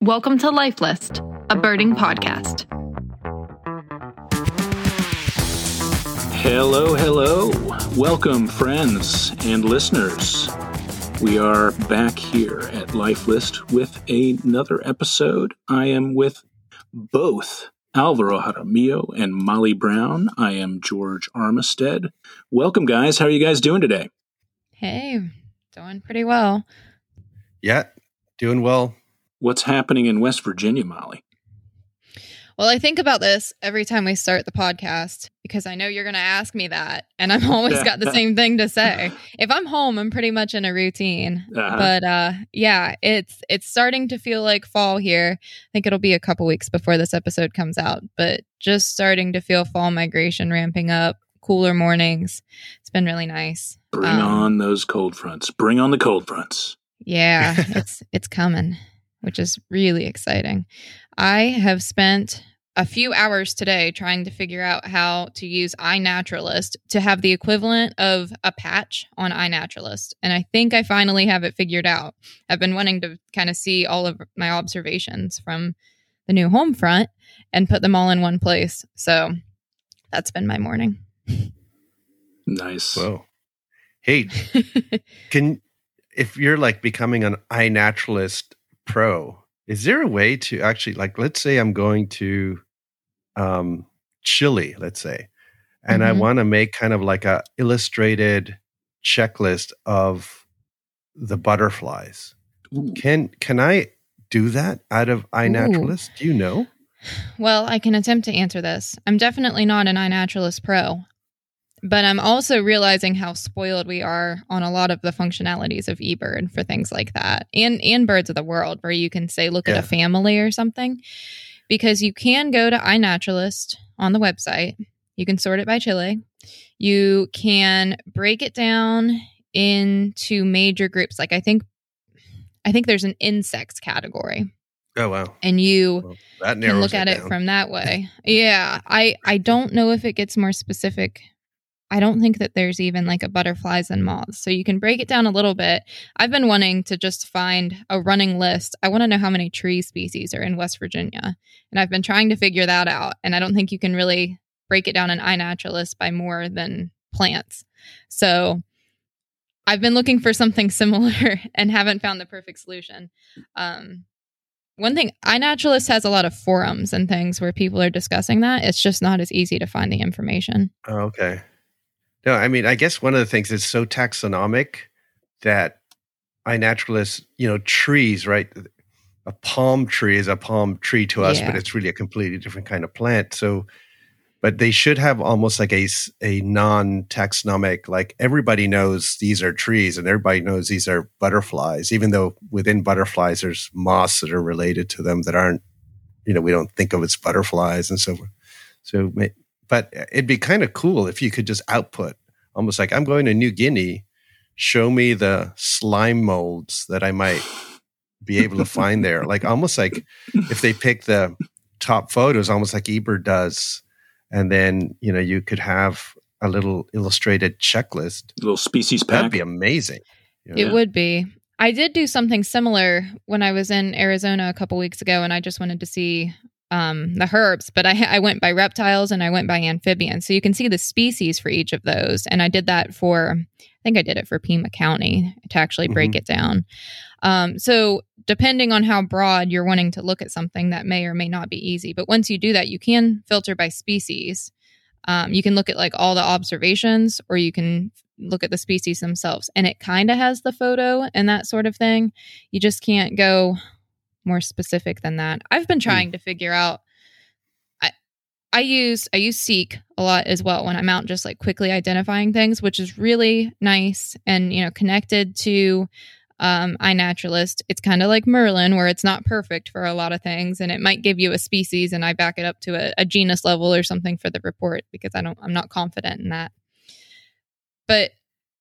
Welcome to Life List, a birding podcast. Hello, hello. Welcome, friends and listeners. We are back here at Life List with another episode. I am with both Alvaro Jaramillo and Molly Brown. I am George Armistead. Welcome, guys. How are you guys doing today? Hey, doing pretty well. Yeah, doing well. What's happening in West Virginia, Molly? Well, I think about this every time we start the podcast because I know you're going to ask me that. And I've always got the same thing to say. If I'm home, I'm pretty much in a routine. Uh-huh. But uh, yeah, it's it's starting to feel like fall here. I think it'll be a couple weeks before this episode comes out, but just starting to feel fall migration ramping up, cooler mornings. It's been really nice. Bring um, on those cold fronts. Bring on the cold fronts. Yeah, it's it's coming, which is really exciting. I have spent a few hours today trying to figure out how to use iNaturalist to have the equivalent of a patch on iNaturalist. And I think I finally have it figured out. I've been wanting to kind of see all of my observations from the new home front and put them all in one place. So that's been my morning. Nice. Whoa. Hey, can if you're like becoming an iNaturalist pro, is there a way to actually like let's say I'm going to um, Chile, let's say, and mm-hmm. I want to make kind of like a illustrated checklist of the butterflies. Ooh. Can can I do that out of iNaturalist? Do you know? Well, I can attempt to answer this. I'm definitely not an iNaturalist pro, but I'm also realizing how spoiled we are on a lot of the functionalities of eBird for things like that, and and Birds of the World, where you can say look yeah. at a family or something because you can go to iNaturalist on the website. You can sort it by Chile. You can break it down into major groups. Like I think I think there's an insects category. Oh wow. And you well, can look at it, it from that way. yeah. I I don't know if it gets more specific I don't think that there's even like a butterflies and moths. So you can break it down a little bit. I've been wanting to just find a running list. I want to know how many tree species are in West Virginia. And I've been trying to figure that out. And I don't think you can really break it down in iNaturalist by more than plants. So I've been looking for something similar and haven't found the perfect solution. Um, one thing, iNaturalist has a lot of forums and things where people are discussing that. It's just not as easy to find the information. Oh, okay. No, I mean, I guess one of the things is so taxonomic that iNaturalist, you know, trees, right? A palm tree is a palm tree to us, yeah. but it's really a completely different kind of plant. So, but they should have almost like a, a non taxonomic, like everybody knows these are trees and everybody knows these are butterflies, even though within butterflies there's moths that are related to them that aren't, you know, we don't think of as butterflies and so forth. So but it'd be kind of cool if you could just output almost like I'm going to New Guinea, show me the slime molds that I might be able to find there. Like almost like if they pick the top photos, almost like eBird does, and then you know you could have a little illustrated checklist, a little species pack. That'd be amazing. You know? It would be. I did do something similar when I was in Arizona a couple weeks ago, and I just wanted to see um, the herbs, but I, I went by reptiles and I went by amphibians. So you can see the species for each of those. And I did that for, I think I did it for Pima County to actually break mm-hmm. it down. Um, so depending on how broad you're wanting to look at something, that may or may not be easy. But once you do that, you can filter by species. Um, you can look at like all the observations, or you can look at the species themselves. And it kind of has the photo and that sort of thing. You just can't go more specific than that. I've been hmm. trying mm. to figure out I I use I use Seek a lot as well when I'm out just like quickly identifying things, which is really nice and you know connected to um, iNaturalist. It's kind of like Merlin, where it's not perfect for a lot of things, and it might give you a species, and I back it up to a, a genus level or something for the report because I don't, I'm not confident in that. But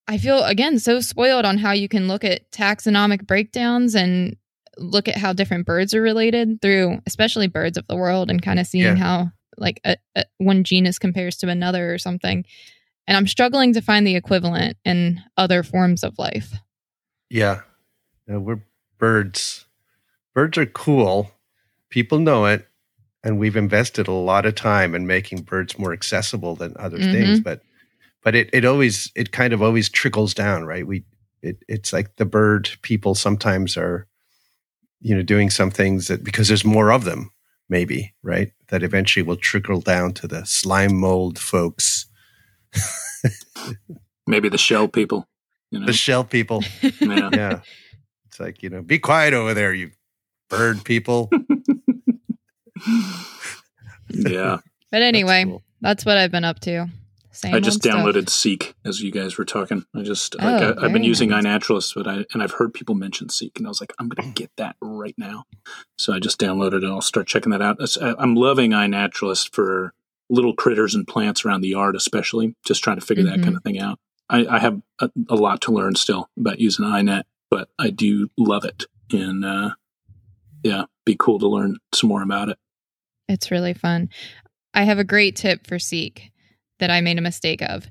I feel again so spoiled on how you can look at taxonomic breakdowns and look at how different birds are related through especially birds of the world and kind of seeing yeah. how like a, a, one genus compares to another or something and i'm struggling to find the equivalent in other forms of life yeah, yeah we're birds birds are cool. People know it, and we've invested a lot of time in making birds more accessible than other mm-hmm. things. But but it it always it kind of always trickles down, right? We it it's like the bird people sometimes are, you know, doing some things that because there's more of them, maybe right, that eventually will trickle down to the slime mold folks. maybe the shell people. You know? The shell people. yeah. yeah. It's like, you know, be quiet over there, you bird people. yeah. But anyway, that's, cool. that's, what I've been up to. Same I just downloaded stuff. Seek as you guys were talking. I just oh, like I, have been using nice. iNaturalist, but I and I've heard people mention Seek, and I was like, I'm going to get that right now. So I just downloaded it. I'll start checking that out. I'm loving iNaturalist for little critters and plants around the yard, especially just trying to figure mm-hmm. that kind of thing out. I, I have a, a, lot to learn still about using iNat, but I do love it, and uh, yeah, be cool to learn some more about it. It's really fun. I have a great tip for Seek that I made a mistake of.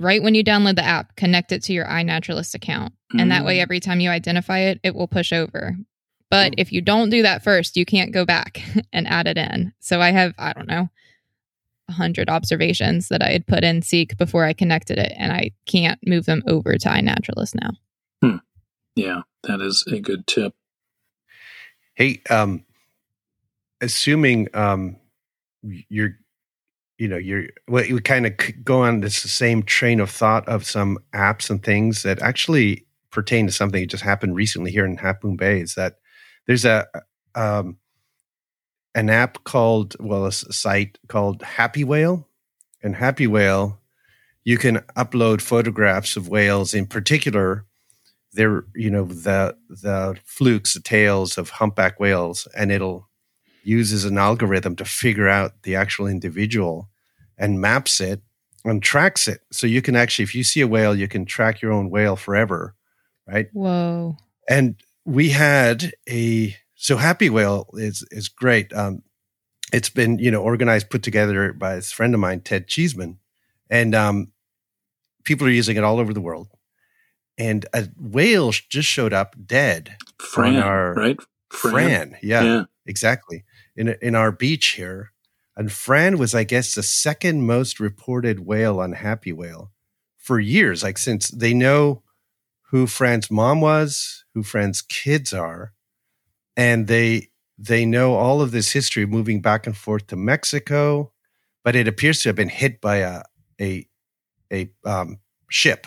Right when you download the app, connect it to your iNaturalist account. Mm. And that way, mm. every time you identify it, it will push over. But oh. if you don't do that first, you can't go back and add it in. So I have, I don't know, 100 observations that I had put in Seek before I connected it, and I can't move them over to iNaturalist now. Hmm. Yeah, that is a good tip. Hey, um, assuming um, you're, you know, you're, well, you kind of go on this same train of thought of some apps and things that actually pertain to something that just happened recently here in Moon Bay. Is that there's a um, an app called, well, a site called Happy Whale. And Happy Whale, you can upload photographs of whales. In particular, they're you know the the flukes, the tails of humpback whales, and it'll uses an algorithm to figure out the actual individual and maps it and tracks it. So you can actually, if you see a whale, you can track your own whale forever, right? Whoa! And we had a so Happy Whale is is great. Um, it's been you know organized, put together by this friend of mine, Ted Cheeseman, and um, people are using it all over the world. And a whale just showed up dead. Fran, our, right? Fran, Fran yeah, yeah, exactly. In in our beach here, and Fran was, I guess, the second most reported whale on Happy Whale for years. Like since they know who Fran's mom was, who Fran's kids are, and they they know all of this history moving back and forth to Mexico, but it appears to have been hit by a a a um, ship,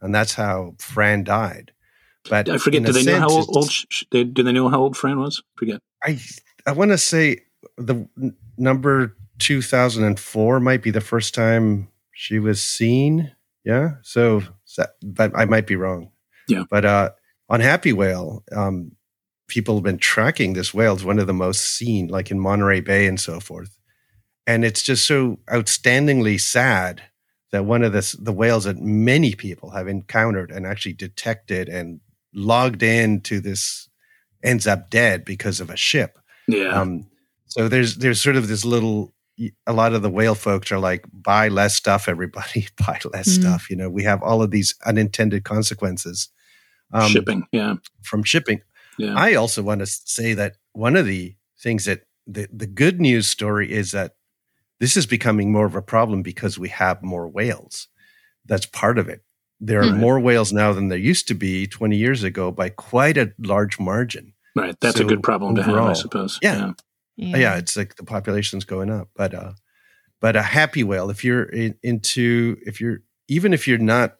and that's how Fran died. But I forget. Do they sense, know how old? old sh- they, do they know how old Fran was? Forget. I I want to say the number two thousand and four might be the first time she was seen. Yeah. So, but I might be wrong. Yeah. But uh, on Happy Whale, um, people have been tracking this whale. It's one of the most seen, like in Monterey Bay and so forth. And it's just so outstandingly sad that one of the, the whales that many people have encountered and actually detected and logged in to this ends up dead because of a ship. Yeah. Um, so there's there's sort of this little a lot of the whale folks are like buy less stuff everybody buy less mm-hmm. stuff you know we have all of these unintended consequences um, shipping yeah from shipping yeah. I also want to say that one of the things that the, the good news story is that this is becoming more of a problem because we have more whales. That's part of it. There are hmm. more whales now than there used to be 20 years ago by quite a large margin. Right. That's so a good problem overall, to have, I suppose. Yeah. yeah. yeah. it's like the population's going up. But uh but a happy whale, if you're in, into if you're even if you're not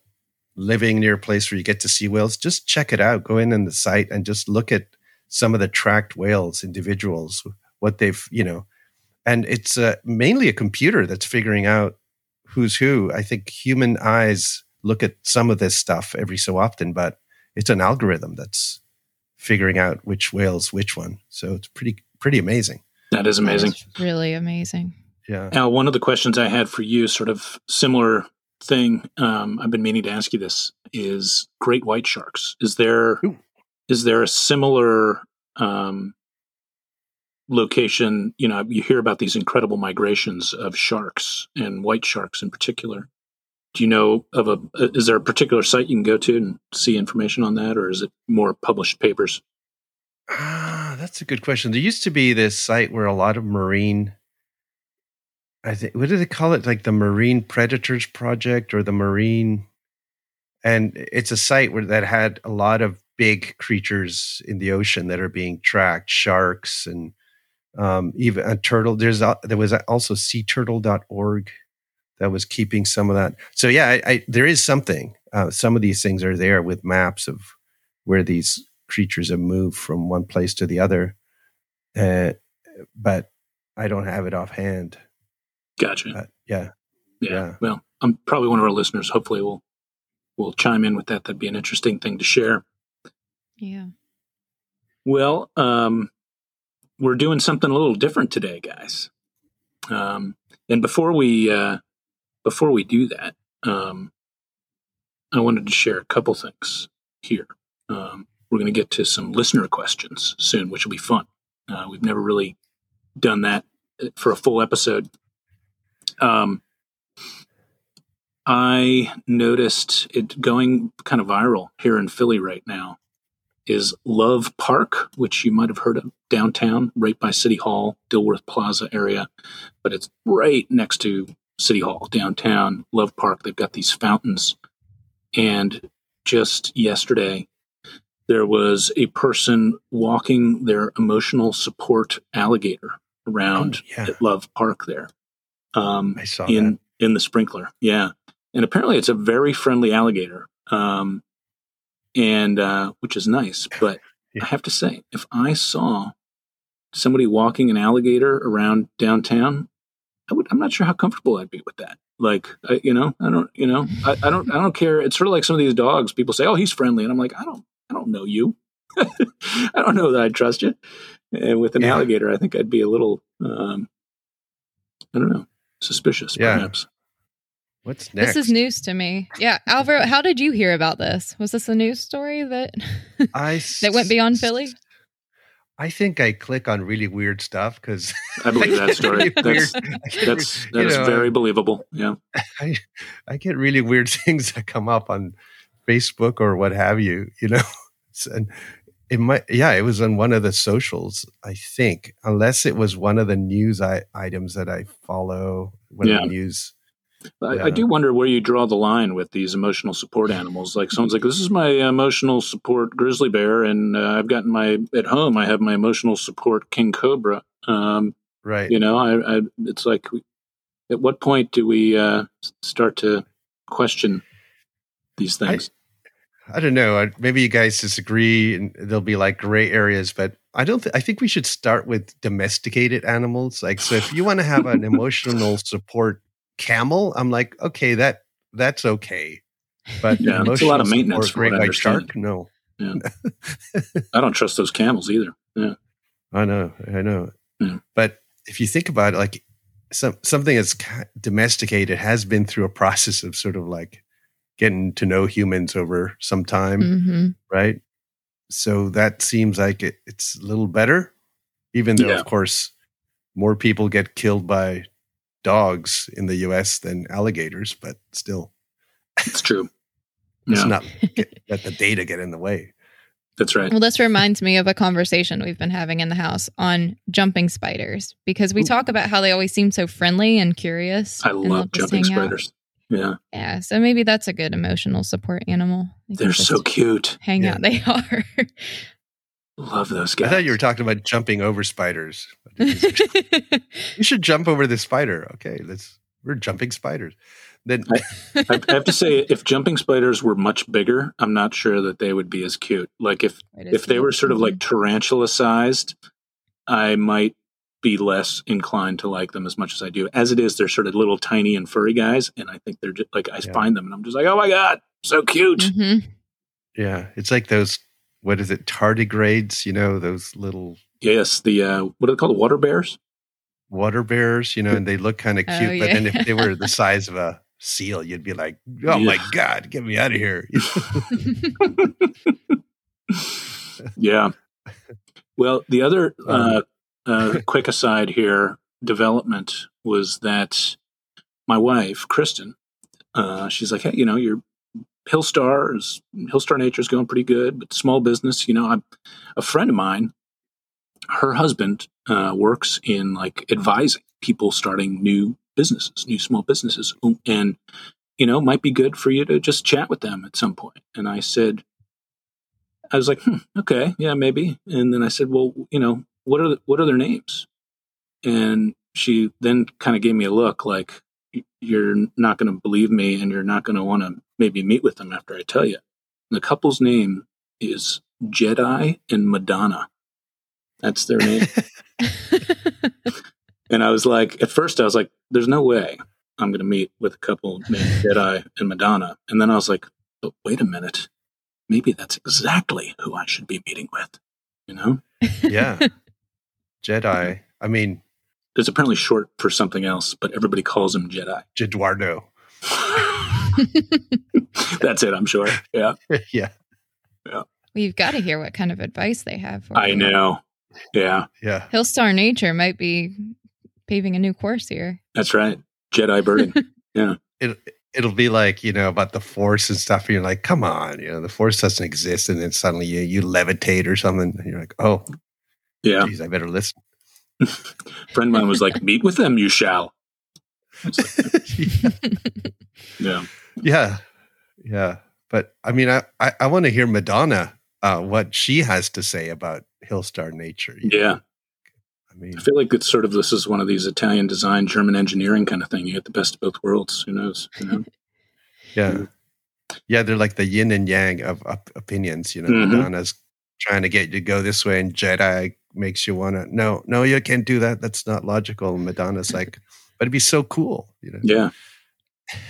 living near a place where you get to see whales, just check it out. Go in on the site and just look at some of the tracked whales, individuals, what they've, you know, and it's uh, mainly a computer that's figuring out who's who. I think human eyes look at some of this stuff every so often, but it's an algorithm that's figuring out which whales which one. So it's pretty pretty amazing. That is amazing. really amazing. Yeah. Now, one of the questions I had for you, sort of similar thing um, I've been meaning to ask you this is great white sharks. Is there Ooh. is there a similar um, location? You know, you hear about these incredible migrations of sharks and white sharks in particular. Do you know of a? Is there a particular site you can go to and see information on that, or is it more published papers? Ah, that's a good question. There used to be this site where a lot of marine I think what do they call it? Like the Marine Predators Project or the Marine and it's a site where that had a lot of big creatures in the ocean that are being tracked, sharks and um, even a turtle. There's a, there was also seaturtle.org that was keeping some of that. So yeah, I, I, there is something. Uh, some of these things are there with maps of where these creatures have moved from one place to the other, uh, but I don't have it offhand. Gotcha. But yeah. yeah. yeah. Well, I'm probably one of our listeners. Hopefully, will will chime in with that. That'd be an interesting thing to share. Yeah. Well, um, we're doing something a little different today, guys. Um, and before we uh, before we do that, um, I wanted to share a couple things here. Um, we're going to get to some listener questions soon, which will be fun. Uh, we've never really done that for a full episode. Um, I noticed it going kind of viral here in Philly right now is Love Park, which you might have heard of downtown, right by City Hall, Dilworth Plaza area. But it's right next to City Hall downtown, Love Park. They've got these fountains. And just yesterday, there was a person walking their emotional support alligator around oh, yeah. at Love Park there. Um, I saw in that. in the sprinkler, yeah. And apparently, it's a very friendly alligator, um, and uh, which is nice. But yeah. I have to say, if I saw somebody walking an alligator around downtown, I would. I'm not sure how comfortable I'd be with that. Like, I, you know, I don't, you know, I, I don't, I don't care. It's sort of like some of these dogs. People say, "Oh, he's friendly," and I'm like, I don't, I don't know you. I don't know that I'd trust you. And with an yeah. alligator, I think I'd be a little, um, I don't know, suspicious, yeah. perhaps. What's next? This is news to me. Yeah, Alvaro, how did you hear about this? Was this a news story that I that went beyond Philly? I think I click on really weird stuff because I believe that story. that's that's, that is know, very believable. Yeah, I I get really weird things that come up on Facebook or what have you. You know, and it might yeah it was on one of the socials i think unless it was one of the news I, items that i follow when yeah. I news I, yeah. I, do wonder where you draw the line with these emotional support animals. Like someone's like, "This is my emotional support grizzly bear," and uh, I've gotten my at home. I have my emotional support king cobra. Um, right. You know, I, I it's like, at what point do we uh, start to question these things? I don't know. Maybe you guys disagree, and there'll be like gray areas. But I don't. Th- I think we should start with domesticated animals. Like, so if you want to have an emotional support camel, I'm like, okay, that that's okay. But yeah, it's a lot of maintenance for like shark. No, yeah. I don't trust those camels either. Yeah, I know, I know. Yeah. But if you think about it, like some something that's domesticated has been through a process of sort of like getting to know humans over some time, mm-hmm. right? So that seems like it, it's a little better, even though, yeah. of course, more people get killed by dogs in the U.S. than alligators, but still, it's true. It's yeah. not get, let the data get in the way. That's right. Well, this reminds me of a conversation we've been having in the house on jumping spiders because we Ooh. talk about how they always seem so friendly and curious. I love jumping spiders. Out. Yeah. Yeah. So maybe that's a good emotional support animal. They're so cute. Hang yeah. out. They are. Love those guys. I thought you were talking about jumping over spiders. you should jump over the spider. Okay, let's. We're jumping spiders. Then I, I, have to say, if jumping spiders were much bigger, I'm not sure that they would be as cute. Like if if they were sort of like tarantula sized, I might be less inclined to like them as much as I do. As it is, they're sort of little tiny and furry guys, and I think they're just like I yeah. find them and I'm just like, oh my god, so cute. Mm-hmm. Yeah, it's like those. What is it? Tardigrades? You know those little. Yes, the uh, what are they called? Water bears. Water bears, you know, and they look kind of oh, cute. Oh, yeah. But then if they were the size of a seal, you'd be like, "Oh yeah. my god, get me out of here!" yeah. Well, the other uh, um, uh, quick aside here development was that my wife, Kristen, uh, she's like, hey, you know, your Hillstar is Hillstar Nature is going pretty good, but small business, you know, I'm a friend of mine her husband uh, works in like advising people starting new businesses, new small businesses, and you know might be good for you to just chat with them at some point. And I said, I was like, hmm, okay, yeah, maybe. And then I said, well, you know, what are the, what are their names? And she then kind of gave me a look like, you're not going to believe me, and you're not going to want to maybe meet with them after I tell you. And the couple's name is Jedi and Madonna. That's their name. and I was like, at first, I was like, there's no way I'm going to meet with a couple named Jedi and Madonna. And then I was like, but wait a minute. Maybe that's exactly who I should be meeting with, you know? Yeah. Jedi. I mean, it's apparently short for something else, but everybody calls him Jedi. Jeduardo. that's it, I'm sure. Yeah. yeah. Yeah. Well, you've got to hear what kind of advice they have. For I you. know. Yeah. Yeah. Hillstar Nature might be paving a new course here. That's right. Jedi birding. yeah. It, it'll be like, you know, about the force and stuff. And you're like, come on, you know, the force doesn't exist. And then suddenly you, you levitate or something. And you're like, oh, yeah. Geez, I better listen. friend of mine was like, meet with them, you shall. Yeah. Yeah. Yeah. But I mean, I, I, I want to hear Madonna, uh, what she has to say about Hillstar Nature. Yeah. Know? I mean, I feel like it's sort of this is one of these Italian design, German engineering kind of thing. You get the best of both worlds. Who knows? You know? yeah. Yeah. They're like the yin and yang of, of opinions. You know, mm-hmm. Madonna's trying to get you to go this way, and Jedi makes you want to, no, no, you can't do that. That's not logical. And Madonna's like, but it'd be so cool. You know? Yeah.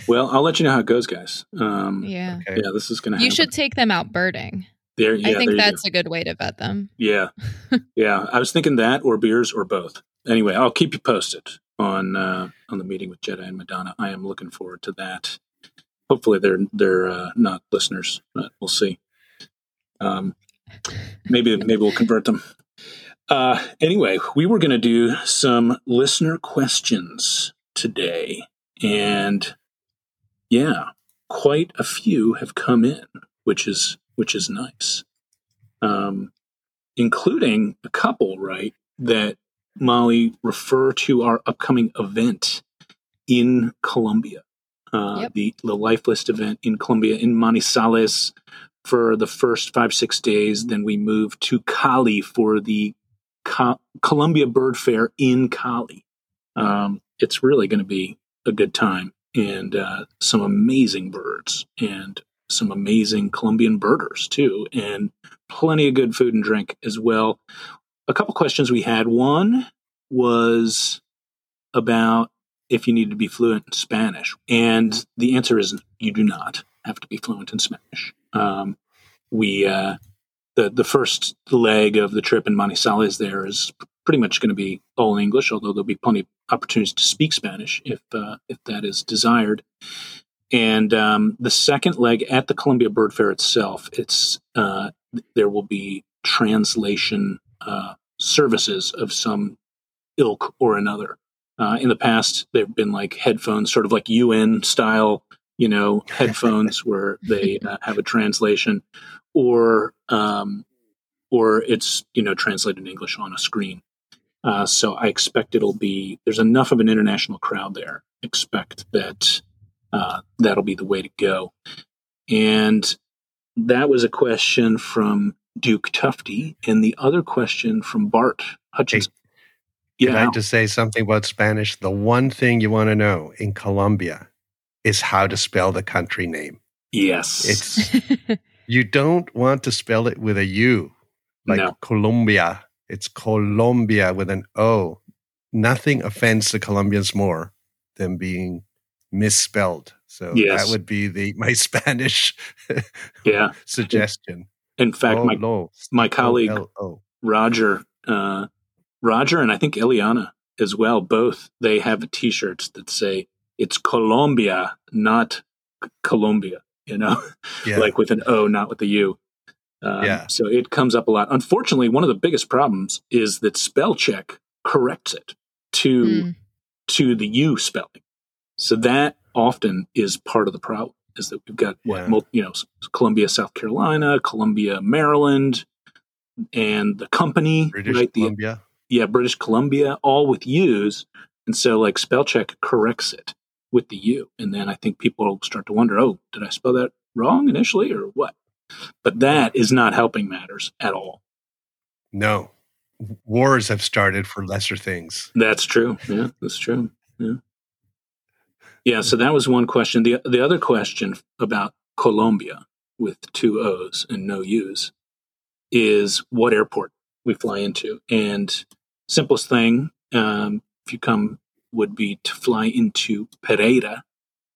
Well, I'll let you know how it goes, guys. Um, yeah. Okay. Yeah, this is going to You should take them out birding. There, yeah, I think that's go. a good way to vet them. Yeah. yeah. I was thinking that or beers or both. Anyway, I'll keep you posted on uh, on the meeting with Jedi and Madonna. I am looking forward to that. Hopefully they're they're uh, not listeners, but we'll see. Um, maybe maybe we'll convert them. Uh, anyway, we were going to do some listener questions today, and yeah, quite a few have come in, which is which is nice, um, including a couple, right? That Molly refer to our upcoming event in Colombia, uh, yep. the the Life List event in Colombia in Manizales for the first five six days. Then we move to Cali for the Co- Colombia Bird Fair in Cali. Um, it's really going to be a good time and uh, some amazing birds and some amazing Colombian birders too, and plenty of good food and drink as well. A couple questions we had. One was about if you need to be fluent in Spanish, and the answer is you do not have to be fluent in Spanish. Um, we uh, the the first leg of the trip in Manizales there is pretty much going to be all in English, although there'll be plenty of opportunities to speak Spanish if uh, if that is desired. And um, the second leg at the Colombia Bird Fair itself, it's uh, there will be translation uh, services of some ilk or another. Uh, in the past, there have been like headphones, sort of like UN style, you know, headphones where they uh, have a translation or um, or it's you know translated in English on a screen. Uh, so I expect it'll be there's enough of an international crowd there. Expect that uh, that'll be the way to go. And that was a question from Duke Tufty, and the other question from Bart Hutchinson. Hey, yeah. Can I just say something about Spanish? The one thing you want to know in Colombia is how to spell the country name. Yes. It's You don't want to spell it with a U, like no. Colombia. It's Colombia with an O. Nothing offends the Colombians more than being misspelled. So yes. that would be the my Spanish yeah suggestion. In fact, my my colleague O-L-O. Roger, uh, Roger, and I think Eliana as well. Both they have T-shirts that say "It's Colombia, not Columbia." You know, yeah. like with an O, not with a U. Um, yeah. So it comes up a lot. Unfortunately, one of the biggest problems is that spell check corrects it to mm. to the U spelling. So that often is part of the problem. Is that we've got what yeah. you know, Columbia, South Carolina, Columbia, Maryland, and the company, British right? The, Columbia. yeah, British Columbia, all with U's. And so like spell check corrects it with the U. And then I think people start to wonder, oh, did I spell that wrong initially or what? But that is not helping matters at all. No. Wars have started for lesser things. That's true. Yeah, that's true. Yeah. Yeah, so that was one question. The the other question about Colombia with two O's and no U's is what airport we fly into. And simplest thing, um, if you come, would be to fly into Pereira,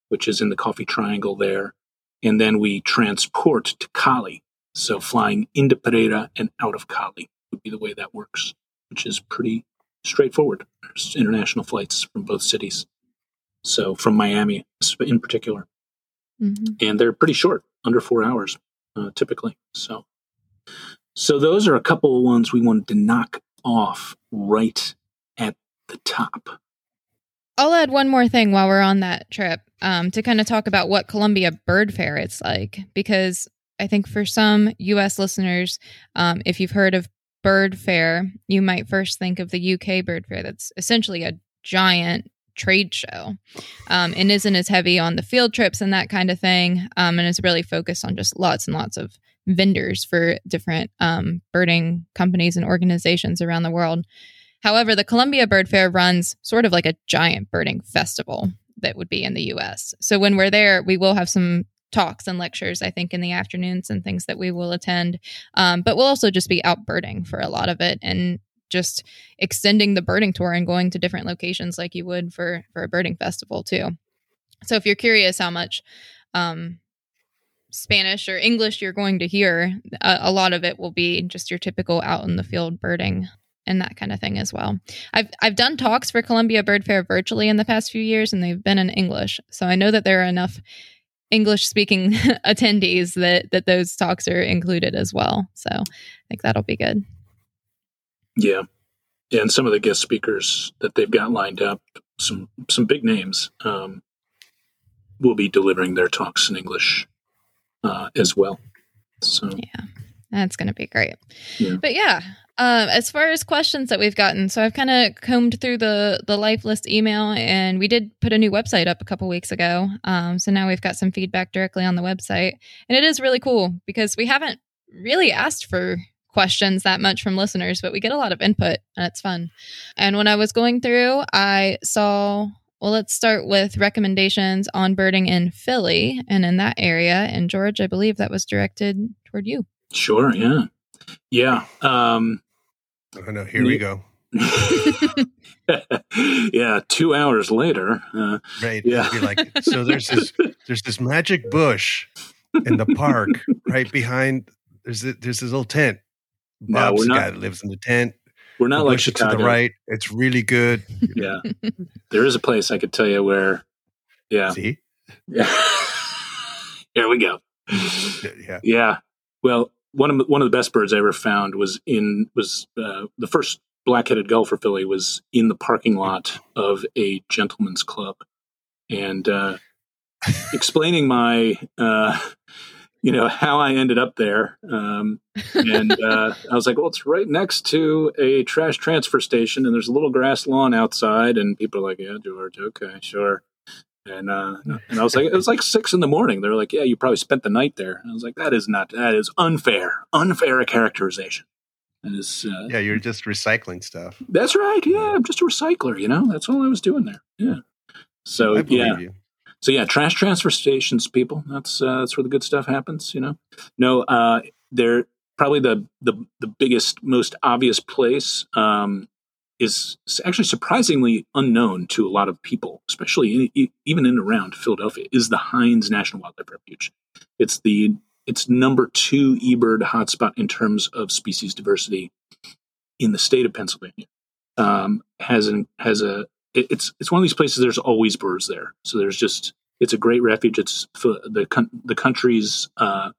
which is in the Coffee Triangle there, and then we transport to Cali. So flying into Pereira and out of Cali would be the way that works, which is pretty straightforward. There's international flights from both cities. So from Miami in particular, Mhm. and they're pretty short, under four hours uh, typically. So, so those are a couple of ones we wanted to knock off right at the top. I'll add one more thing while we're on that trip um, to kind of talk about what Colombia Bird Fair it's like, because I think for some U.S. listeners, um, if you've heard of Bird Fair, you might first think of the UK Bird Fair. That's essentially a giant trade show um, and isn't as heavy on the field trips and that kind of thing, um, and is really focused on just lots and lots of vendors for different um, birding companies and organizations around the world. However, the Colombia Bird Fair runs sort of like a giant birding festival that would be in the US. So when we're there, we will have some talks and lectures, I think, in the afternoons and things that we will attend. Um, but we'll also just be out birding for a lot of it and just extending the birding tour and going to different locations like you would for for a birding festival too. So if you're curious how much um, Spanish or English you're going to hear, a, a lot of it will be just your typical out in the field birding and that kind of thing as well. I've I've done talks for Colombia Bird Fair virtually in the past few years, and they've been in English. So I know that there are enough English speaking attendees that that those talks are included as well. So I think that'll be good. Yeah, yeah and some of the guest speakers that they've got lined up, some some big names, um, will be delivering their talks in English uh, as well. So Yeah, that's going to be great. Yeah. But yeah, um, as far as questions that we've gotten, so I've kind of combed through the the life list email, and we did put a new website up a couple weeks ago. Um, so now we've got some feedback directly on the website, and it is really cool because we haven't really asked for questions that much from listeners, but we get a lot of input, and it's fun. And when I was going through, I saw. Well, let's start with recommendations on birding in Philly and in that area. And George, I believe that was directed toward you. sure, yeah, yeah. Um, Oh no, here we go. yeah, two hours later. Uh, Right. Yeah. You're like, so there's this there's this magic bush in the park right behind there's a, there's this little tent. No, Bob's we're not- guy that lives in the tent. we're not the like Chicago. to the right. It's really good. Yeah, there is a place I could tell you where. Yeah, See? yeah. Here we go. Yeah. Yeah. Well, one of the, one of the best birds I ever found was in was uh, the first black-headed gull for Philly was in the parking lot of a gentleman's club, and uh, explaining my uh, you know how I ended up there. Um, and uh, I was like, well, it's right next to a trash transfer station, and there's a little grass lawn outside, and people are like, yeah, George, okay, sure. And uh, and I was like, it was like six in the morning. They're like, yeah, you probably spent the night there. And I was like, that is not that is unfair, unfair characterization. That is, uh, Yeah, you're just recycling stuff. that's right. Yeah, I'm just a recycler. You know, that's all I was doing there. Yeah. So yeah, you. so yeah, trash transfer stations, people. That's uh, that's where the good stuff happens. You know, no, uh, they're probably the the the biggest, most obvious place um, is actually surprisingly unknown to a lot of people, especially in, even in around Philadelphia. Is the Heinz National Wildlife Refuge? It's the it's number two eBird hotspot in terms of species diversity in the state of Pennsylvania. Um, has an has a it, it's it's one of these places. There's always birds there, so there's just it's a great refuge. It's the the country's uh,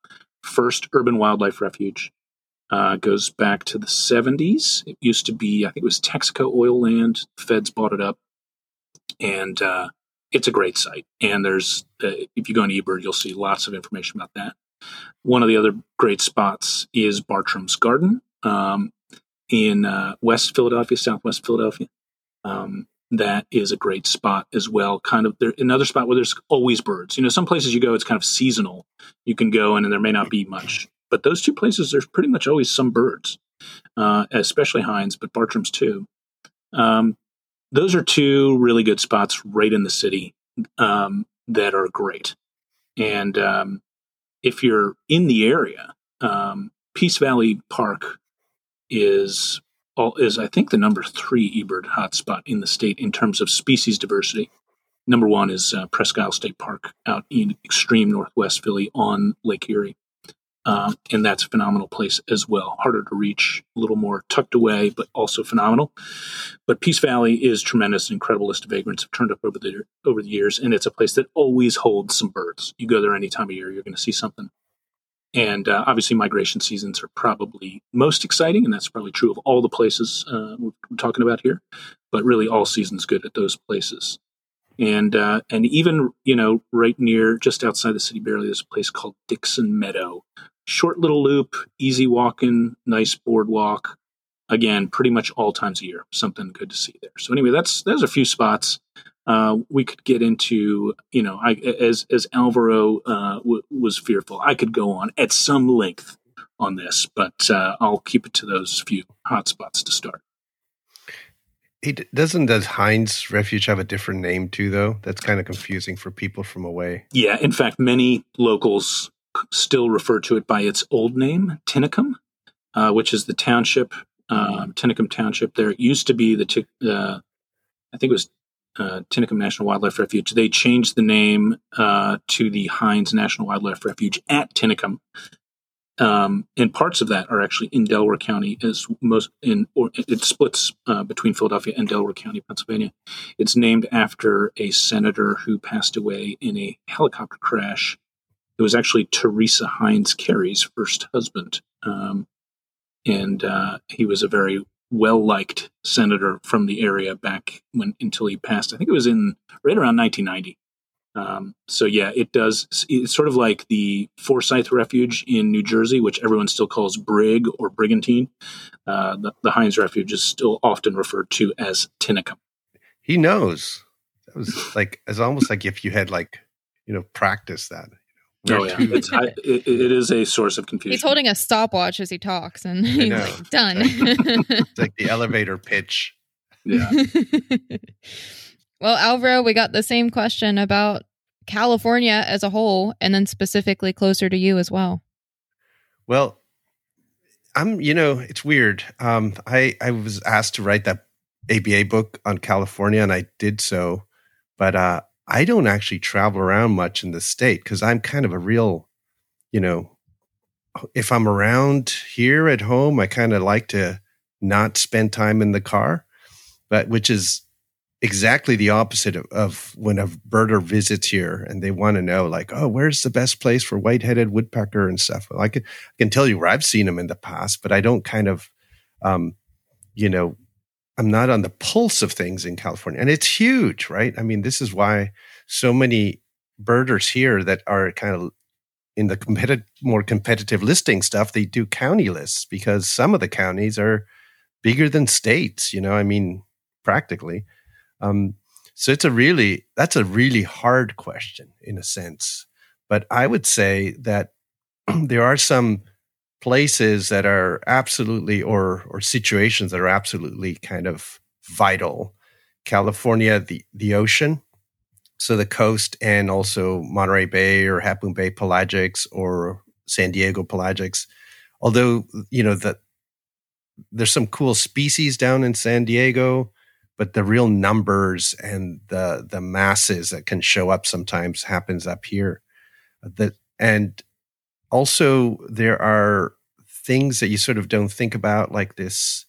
first urban wildlife refuge. Uh, goes back to the 70s. It used to be, I think it was Texaco oil land. Feds bought it up, and uh, it's a great site. And there's, uh, if you go on eBird, you'll see lots of information about that. One of the other great spots is Bartram's Garden, um, in uh, West Philadelphia, Southwest Philadelphia. Um, that is a great spot as well. Kind of there, another spot where there's always birds. You know, some places you go, it's kind of seasonal. You can go in and there may not be much, but those two places, there's pretty much always some birds, uh, especially Heinz, but Bartram's too. Um, those are two really good spots right in the city um, that are great. And um, if you're in the area, um, Peace Valley Park is all, is I think the number three eBird hotspot in the state in terms of species diversity. Number one is uh, Presque Isle State Park out in extreme northwest Philly on Lake Erie. Um, and that's a phenomenal place as well. Harder to reach, a little more tucked away, but also phenomenal. But Peace Valley is tremendous. Incredible list of vagrants have turned up over the over the years, and it's a place that always holds some birds. You go there any time of year, you're going to see something. And uh, obviously, migration seasons are probably most exciting, and that's probably true of all the places uh, we're talking about here. But really, all seasons good at those places. And uh, and even you know right near just outside the city, barely, there's a place called Dixon Meadow. Short little loop, easy walking, nice boardwalk. Again, pretty much all times a year, something good to see there. So anyway, that's there's a few spots uh, we could get into, you know, I, as as Alvaro uh, w- was fearful, I could go on at some length on this, but uh, I'll keep it to those few hot spots to start. It doesn't does Heinz Refuge have a different name too, though? That's kind of confusing for people from away. Yeah, in fact, many locals still refer to it by its old name, Tinicum, uh, which is the township, um, Tinicum Township. There it used to be the, t- uh, I think it was uh, Tinicum National Wildlife Refuge. They changed the name uh, to the Heinz National Wildlife Refuge at Tinicum. Um, and parts of that are actually in Delaware County, as most in or it splits uh, between Philadelphia and Delaware County, Pennsylvania. It's named after a senator who passed away in a helicopter crash. It was actually Teresa Heinz Kerry's first husband, um, and uh, he was a very well liked senator from the area back when until he passed. I think it was in right around 1990. Um, so yeah, it does. It's sort of like the Forsythe Refuge in New Jersey, which everyone still calls Brig or Brigantine. Uh, the, the Heinz Refuge is still often referred to as Tinicum. He knows. That was like it's almost like if you had like you know practiced that. Oh yeah, it's, I, it, it is a source of confusion. He's holding a stopwatch as he talks, and he's like, "Done." it's like the elevator pitch. Yeah. well, Alvaro, we got the same question about California as a whole, and then specifically closer to you as well. Well, I'm. You know, it's weird. Um, I I was asked to write that ABA book on California, and I did so, but uh, I don't actually travel around much in the state because I'm kind of a real, you know, if I'm around here at home, I kind of like to not spend time in the car, but which is exactly the opposite of, of when a birder visits here and they want to know, like, oh, where's the best place for white-headed woodpecker and stuff. Well, I can, I can tell you where I've seen them in the past, but I don't kind of, um, you know, I'm not on the pulse of things in California. And it's huge, right? I mean, this is why so many birders here that are kind of in the more competitive listing stuff, they do county lists because some of the counties are bigger than states, you know, I mean, practically. Um, so it's a really, that's a really hard question in a sense. But I would say that there are some places that are absolutely or or situations that are absolutely kind of vital. California, the the ocean, so the coast, and also Monterey Bay or Half Bay pelagics or San Diego pelagics. Although you know that there's some cool species down in San Diego, but the real numbers and the the masses that can show up sometimes happens up here. That and also there are things that you sort of don't think about like this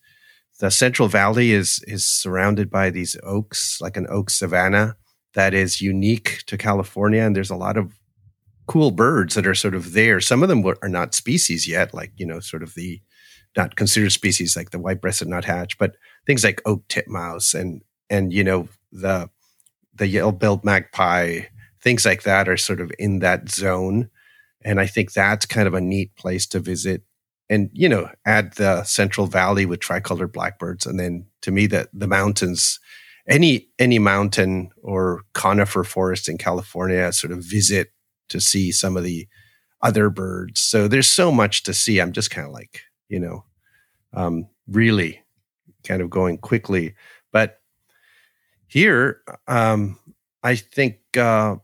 the central valley is is surrounded by these oaks like an oak savanna that is unique to california and there's a lot of cool birds that are sort of there. Some of them are not species yet like you know sort of the not considered species like the white-breasted nuthatch but things like oak titmouse and and you know the the yellow-billed magpie things like that are sort of in that zone and I think that's kind of a neat place to visit. and you know add the Central Valley with tricolored blackbirds, and then to me the the mountains, any any mountain or conifer forest in California, sort of visit to see some of the other birds. So there's so much to see. I'm just kind of like you know, um, really kind of going quickly, but here um, I think. Uh,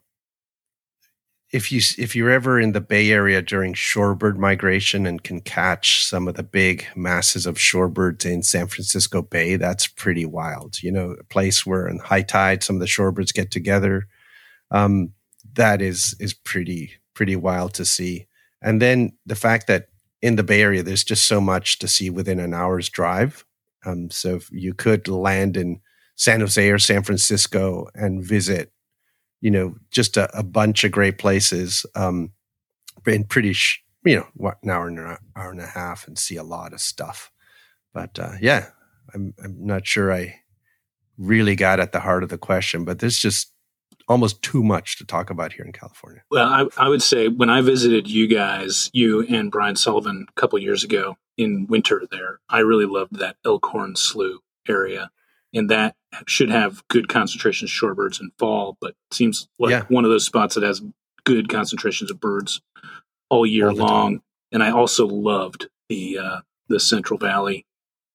if you if you're ever in the Bay Area during shorebird migration and can catch some of the big masses of shorebirds in San Francisco Bay, that's pretty wild. You know, a place where in high tide some of the shorebirds get together. Um, that is is pretty pretty wild to see. And then the fact that in the Bay Area there's just so much to see within an hour's drive. Um, so you could land in San Jose or San Francisco and visit you know, just a, a bunch of great places. Um, and pretty, sh- you know, what, an hour and an hour and a half and see a lot of stuff. But uh, yeah, I'm, I'm not sure I really got at the heart of the question, but there's just almost too much to talk about here in California. Well, I, I would say when I visited you guys, you and Brian Sullivan a couple years ago in winter there, I really loved that Elkhorn Slough area and that should have good concentrations of shorebirds in fall, but seems like yeah. one of those spots that has good concentrations of birds all year all long. Time. And I also loved the uh, the Central Valley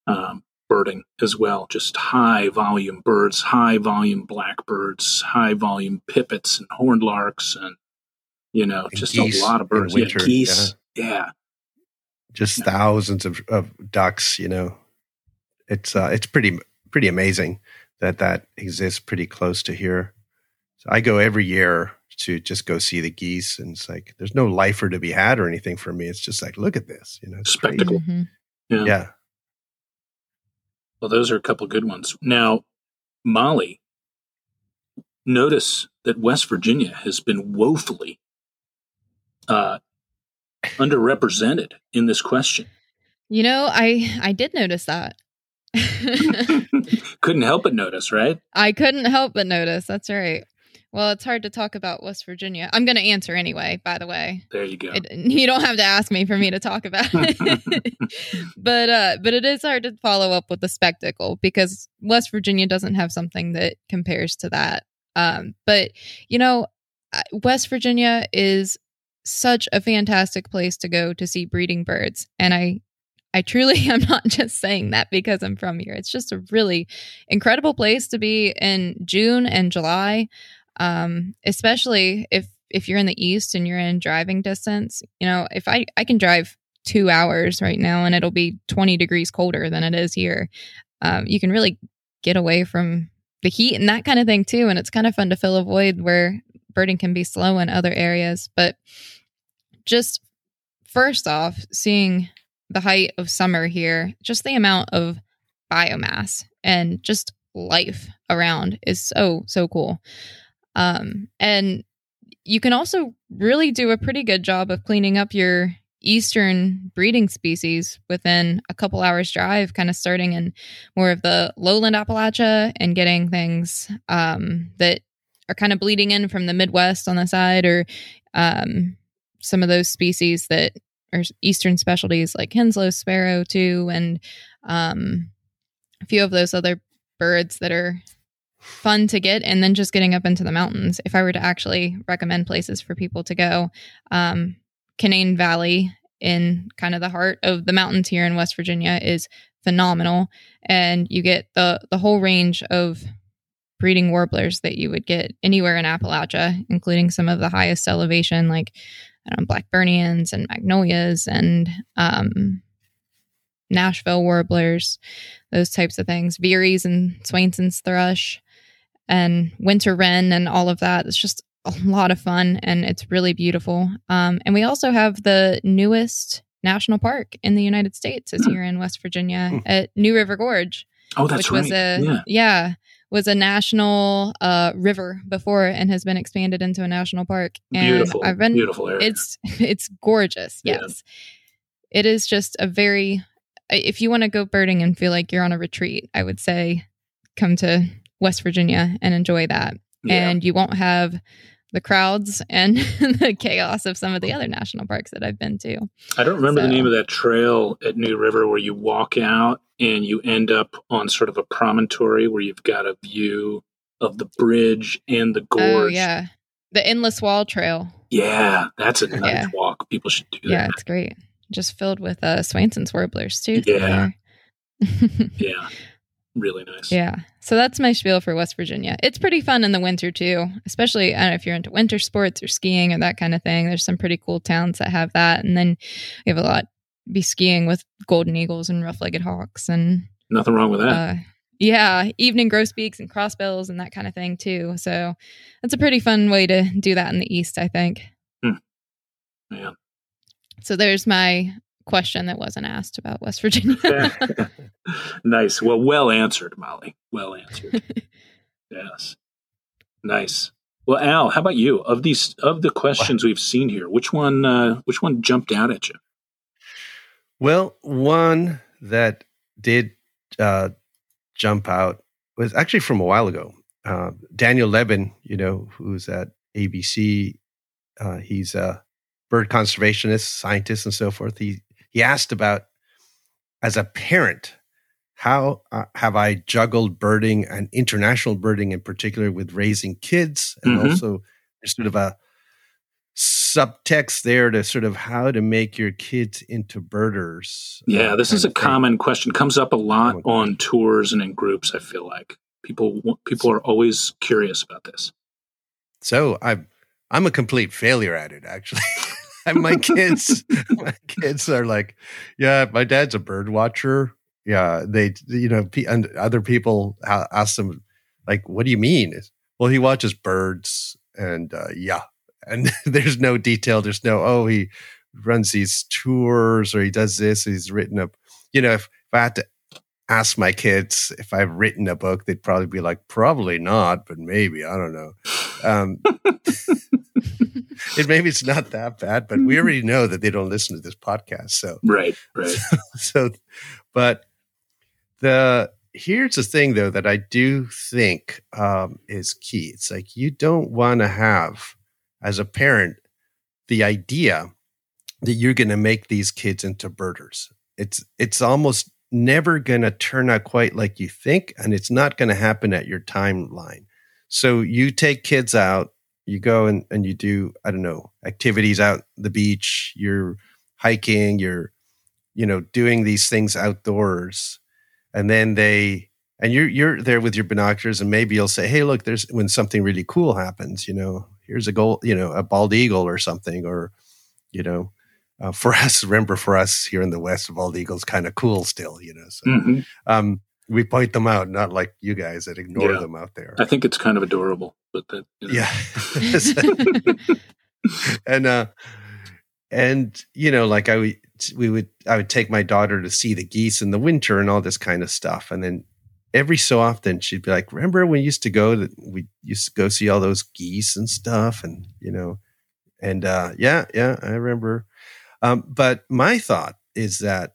um, birding as well, just high volume birds, high volume blackbirds, high volume pipits and horned larks, and you know, and just a lot of birds. Winter, yeah, geese, yeah. yeah. just yeah. thousands of, of ducks. You know, it's uh, it's pretty pretty amazing that that exists pretty close to here. So I go every year to just go see the geese, and it's like there's no lifer to be had or anything for me. It's just like look at this, you know, spectacle. Mm-hmm. Yeah. yeah. Well, those are a couple good ones. Now, Molly, notice that West Virginia has been woefully uh, underrepresented in this question. You know, I I did notice that. couldn't help but notice, right? I couldn't help but notice. That's right. Well, it's hard to talk about West Virginia. I'm going to answer anyway, by the way. There you go. It, you don't have to ask me for me to talk about it. but uh but it is hard to follow up with the spectacle because West Virginia doesn't have something that compares to that. Um but you know, West Virginia is such a fantastic place to go to see breeding birds and I I truly am not just saying that because I'm from here. It's just a really incredible place to be in June and July, um, especially if if you're in the east and you're in driving distance. You know, if I I can drive two hours right now and it'll be 20 degrees colder than it is here, um, you can really get away from the heat and that kind of thing too. And it's kind of fun to fill a void where birding can be slow in other areas, but just first off, seeing the height of summer here, just the amount of biomass and just life around is so so cool. Um, and you can also really do a pretty good job of cleaning up your eastern breeding species within a couple hours drive kind of starting in more of the lowland appalachia and getting things um, that are kind of bleeding in from the midwest on the side or um, some of those species that or eastern specialties like Henslow sparrow too, and um, a few of those other birds that are fun to get and then just getting up into the mountains. If i were to actually recommend places for people to go um, canaan valley in kind of the heart of the mountains here in west virginia is phenomenal and you get the the whole range of breeding warblers that you would get anywhere in appalachia including some of the highest elevation like know, Blackburnians and magnolias and um, Nashville warblers, those types of things, Veeries and Swainson's thrush and winter wren and all of that. It's just a lot of fun and it's really beautiful. Um, and we also have the newest national park in the United States is hmm. here in West Virginia hmm. at New River Gorge. Oh, that's which right. Was a, yeah. yeah was a national uh, river before and has been expanded into a national park. And beautiful, I've been beautiful area. It's it's gorgeous. Yes, yeah. it is just a very. If you want to go birding and feel like you're on a retreat, I would say come to West Virginia and enjoy that. Yeah. And you won't have the crowds and the chaos of some of the other national parks that I've been to. I don't remember so. the name of that trail at New River where you walk out and you end up on sort of a promontory where you've got a view of the bridge and the oh, gorge. Oh, yeah. The Endless Wall Trail. Yeah, that's a nice yeah. walk. People should do that. Yeah, it's great. Just filled with uh, Swainson's warblers, too. Yeah. yeah really nice. Yeah. So that's my spiel for West Virginia. It's pretty fun in the winter too, especially I don't know if you're into winter sports or skiing or that kind of thing. There's some pretty cool towns that have that, and then you have a lot be skiing with golden eagles and rough-legged hawks and nothing wrong with that. Uh, yeah, evening grosbeaks and crossbills and that kind of thing too. So that's a pretty fun way to do that in the east, I think. Hmm. Yeah. So there's my question that wasn't asked about West Virginia. nice. Well, well answered, Molly. Well answered. yes. Nice. Well, Al, how about you? Of these of the questions we've seen here, which one uh, which one jumped out at you? Well, one that did uh, jump out was actually from a while ago. Uh, Daniel Lebbin, you know, who's at ABC, uh, he's a bird conservationist, scientist, and so forth. He he asked about as a parent how uh, have i juggled birding and international birding in particular with raising kids and mm-hmm. also there's sort of a subtext there to sort of how to make your kids into birders yeah this is a common question. Comes up a lot on tours and in groups i feel like. People people are always curious about this. So i'm i'm a complete failure at it actually. And my kids, my kids are like, yeah, my dad's a bird watcher. Yeah, they, you know, and other people ask them, like, what do you mean? Well, he watches birds, and uh, yeah, and there's no detail. There's no, oh, he runs these tours or he does this. He's written up, you know, if, if I had to ask my kids if I've written a book, they'd probably be like, probably not, but maybe. I don't know. Um, it maybe it's not that bad, but we already know that they don't listen to this podcast. So right, right. So, so but the here's the thing though that I do think um, is key. It's like you don't want to have as a parent the idea that you're going to make these kids into birders. It's it's almost never going to turn out quite like you think, and it's not going to happen at your timeline. So you take kids out, you go and, and you do, I don't know, activities out the beach, you're hiking, you're, you know, doing these things outdoors. And then they, and you're, you're there with your binoculars and maybe you'll say, Hey, look, there's when something really cool happens, you know, here's a goal, you know, a bald eagle or something, or, you know, uh, for us, remember for us here in the West, bald eagle's kind of cool still, you know. So, mm-hmm. um, we point them out, not like you guys that ignore yeah. them out there. I think it's kind of adorable, but that, you know. yeah. and uh, and you know, like I we would, I would take my daughter to see the geese in the winter and all this kind of stuff, and then every so often she'd be like, "Remember when we used to go we used to go see all those geese and stuff?" And you know, and uh, yeah, yeah, I remember. Um, but my thought is that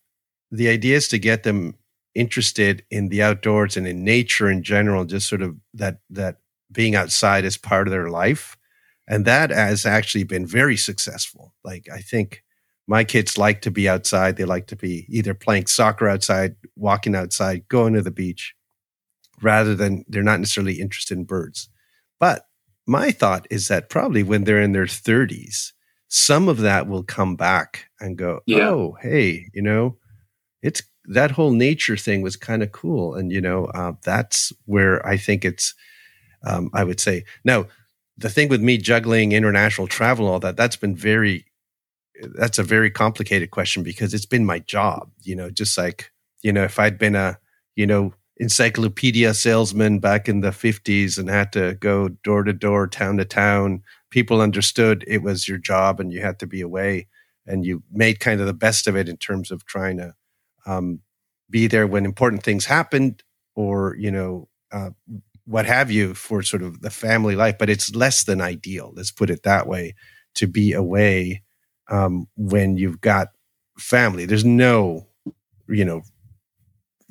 the idea is to get them interested in the outdoors and in nature in general, just sort of that that being outside is part of their life. And that has actually been very successful. Like I think my kids like to be outside. They like to be either playing soccer outside, walking outside, going to the beach, rather than they're not necessarily interested in birds. But my thought is that probably when they're in their 30s, some of that will come back and go, yeah. oh, hey, you know, it's that whole nature thing was kind of cool. And, you know, uh, that's where I think it's, um, I would say, now, the thing with me juggling international travel and all that, that's been very, that's a very complicated question because it's been my job, you know, just like, you know, if I'd been a, you know, encyclopedia salesman back in the 50s and had to go door to door, town to town, people understood it was your job and you had to be away and you made kind of the best of it in terms of trying to um, be there when important things happened or you know uh, what have you for sort of the family life but it's less than ideal let's put it that way to be away um, when you've got family. There's no you know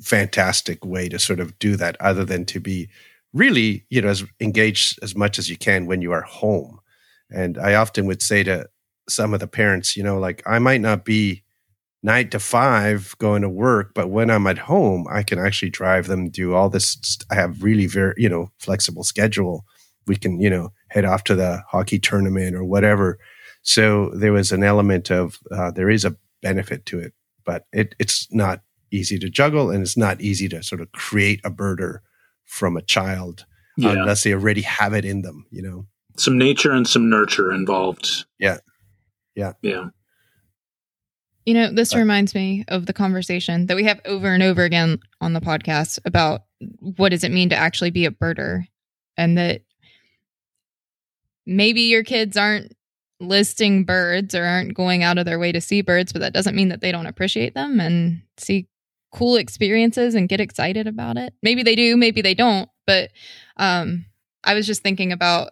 fantastic way to sort of do that other than to be really you know as engaged as much as you can when you are home And I often would say to some of the parents, you know, like I might not be nine to five going to work, but when I'm at home, I can actually drive them, do all this. I have really very, you know, flexible schedule. We can, you know, head off to the hockey tournament or whatever. So there was an element of uh, there is a benefit to it, but it, it's not easy to juggle and it's not easy to sort of create a birder from a child yeah. unless they already have it in them, you know. Some nature and some nurture involved. Yeah. Yeah. Yeah. You know, this uh, reminds me of the conversation that we have over and over again on the podcast about what does it mean to actually be a birder and that maybe your kids aren't listing birds or aren't going out of their way to see birds, but that doesn't mean that they don't appreciate them and see cool experiences and get excited about it. Maybe they do, maybe they don't, but um I was just thinking about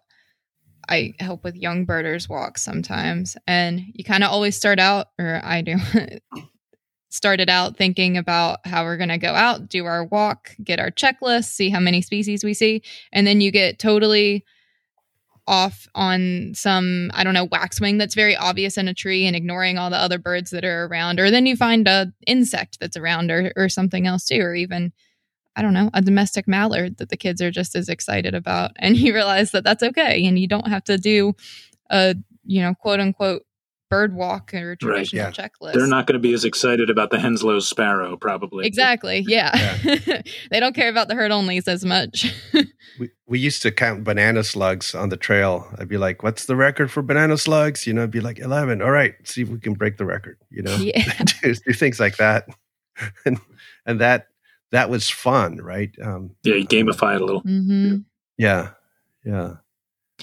I help with young birders walks sometimes. And you kind of always start out, or I do, started out thinking about how we're going to go out, do our walk, get our checklist, see how many species we see. And then you get totally off on some, I don't know, waxwing that's very obvious in a tree and ignoring all the other birds that are around. Or then you find a insect that's around or, or something else too, or even I don't know, a domestic mallard that the kids are just as excited about. And you realize that that's okay. And you don't have to do a, you know, quote unquote bird walk or traditional right, yeah. checklist. They're not going to be as excited about the Henslow's sparrow, probably. Exactly. Yeah. yeah. they don't care about the heard onlys as much. we, we used to count banana slugs on the trail. I'd be like, what's the record for banana slugs? You know, it'd be like 11. All right, see if we can break the record, you know, yeah. do, do things like that. and, and that that was fun, right? Um, yeah, you gamify it a little. Mm-hmm. Yeah, yeah.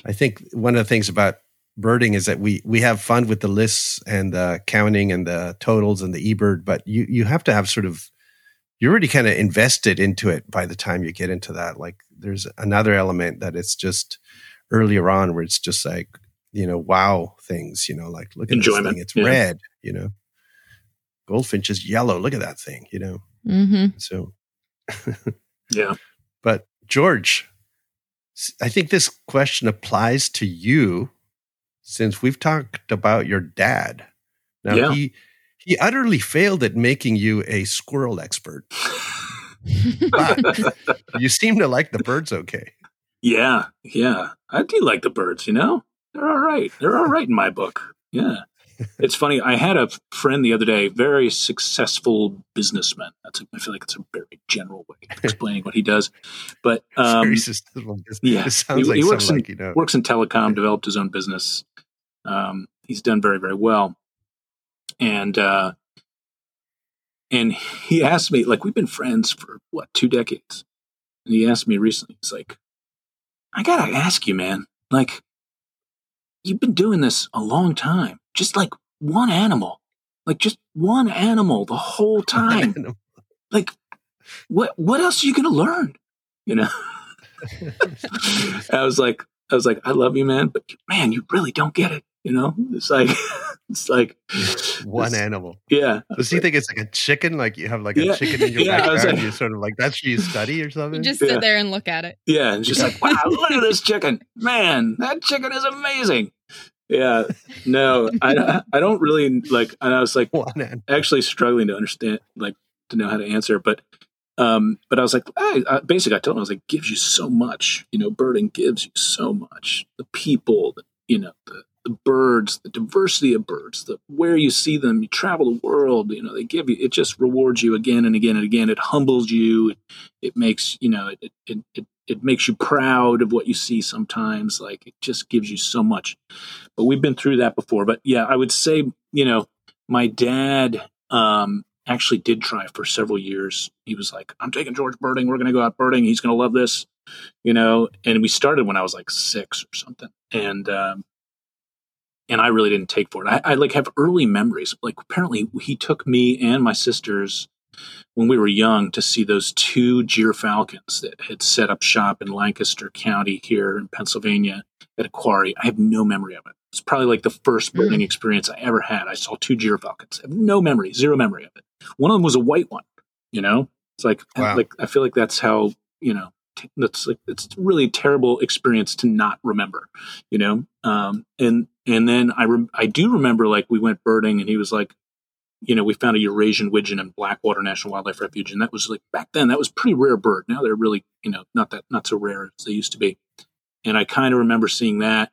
I think one of the things about birding is that we we have fun with the lists and the counting and the totals and the eBird, but you you have to have sort of you're already kind of invested into it by the time you get into that. Like there's another element that it's just earlier on where it's just like you know wow things. You know, like look at Enjoyment. this thing, it's yeah. red. You know, goldfinch is yellow. Look at that thing. You know, mm-hmm. so yeah. But George, I think this question applies to you since we've talked about your dad. Now yeah. he he utterly failed at making you a squirrel expert. but you seem to like the birds okay. Yeah, yeah. I do like the birds, you know? They're all right. They're all right in my book. Yeah it's funny. I had a friend the other day, very successful businessman. That's a, I feel like it's a very general way of explaining what he does. But um, yeah, it sounds he, like he works in, like, you know. works in telecom, developed his own business. Um, he's done very very well, and uh, and he asked me like we've been friends for what two decades, and he asked me recently. He's like, I gotta ask you, man, like you've been doing this a long time just like one animal, like just one animal the whole time. like, what what else are you gonna learn? You know. I was like, I was like, I love you, man, but man, you really don't get it. You know, it's like, it's like one it's, animal. Yeah. Does he think it's like a chicken? Like you have like a chicken in your yeah, backyard, like, you sort of like that's what you study or something. You just sit yeah. there and look at it. Yeah, and just like, wow, look at this chicken, man, that chicken is amazing yeah no i i don't really like and i was like actually struggling to understand like to know how to answer but um but i was like I, I, basically i told him i was like gives you so much you know birding gives you so much the people the, you know the the birds the diversity of birds the where you see them you travel the world you know they give you it just rewards you again and again and again. It humbles you. It makes you know it it, it it makes you proud of what you see sometimes. Like it just gives you so much. But we've been through that before. But yeah i would say you know my dad um actually did try for several years. He was like i'm taking george birding we're going to go out birding he's going to love this you know? And we started when i was like six or something. And um and i really didn't take for it I, I like have early memories like apparently he took me and my sisters when we were young to see those two gyrfalcons that had set up shop in Lancaster County here in Pennsylvania at a quarry. I have no memory of it. It's probably like the first hmm. birding mm. experience I ever had. I saw two gyrfalcons. I have no memory, zero memory of it. One of them was a white one. You know, it's like wow. like I feel like that's how you know that's like it's really terrible experience to not remember, you know. Um, and and then I I do remember like we went birding and he was like, you know, we found a Eurasian widgeon in Blackwater National Wildlife Refuge, and that was like back then that was pretty rare bird. Now they're really you know not that not so rare as they used to be. And I kind of remember seeing that,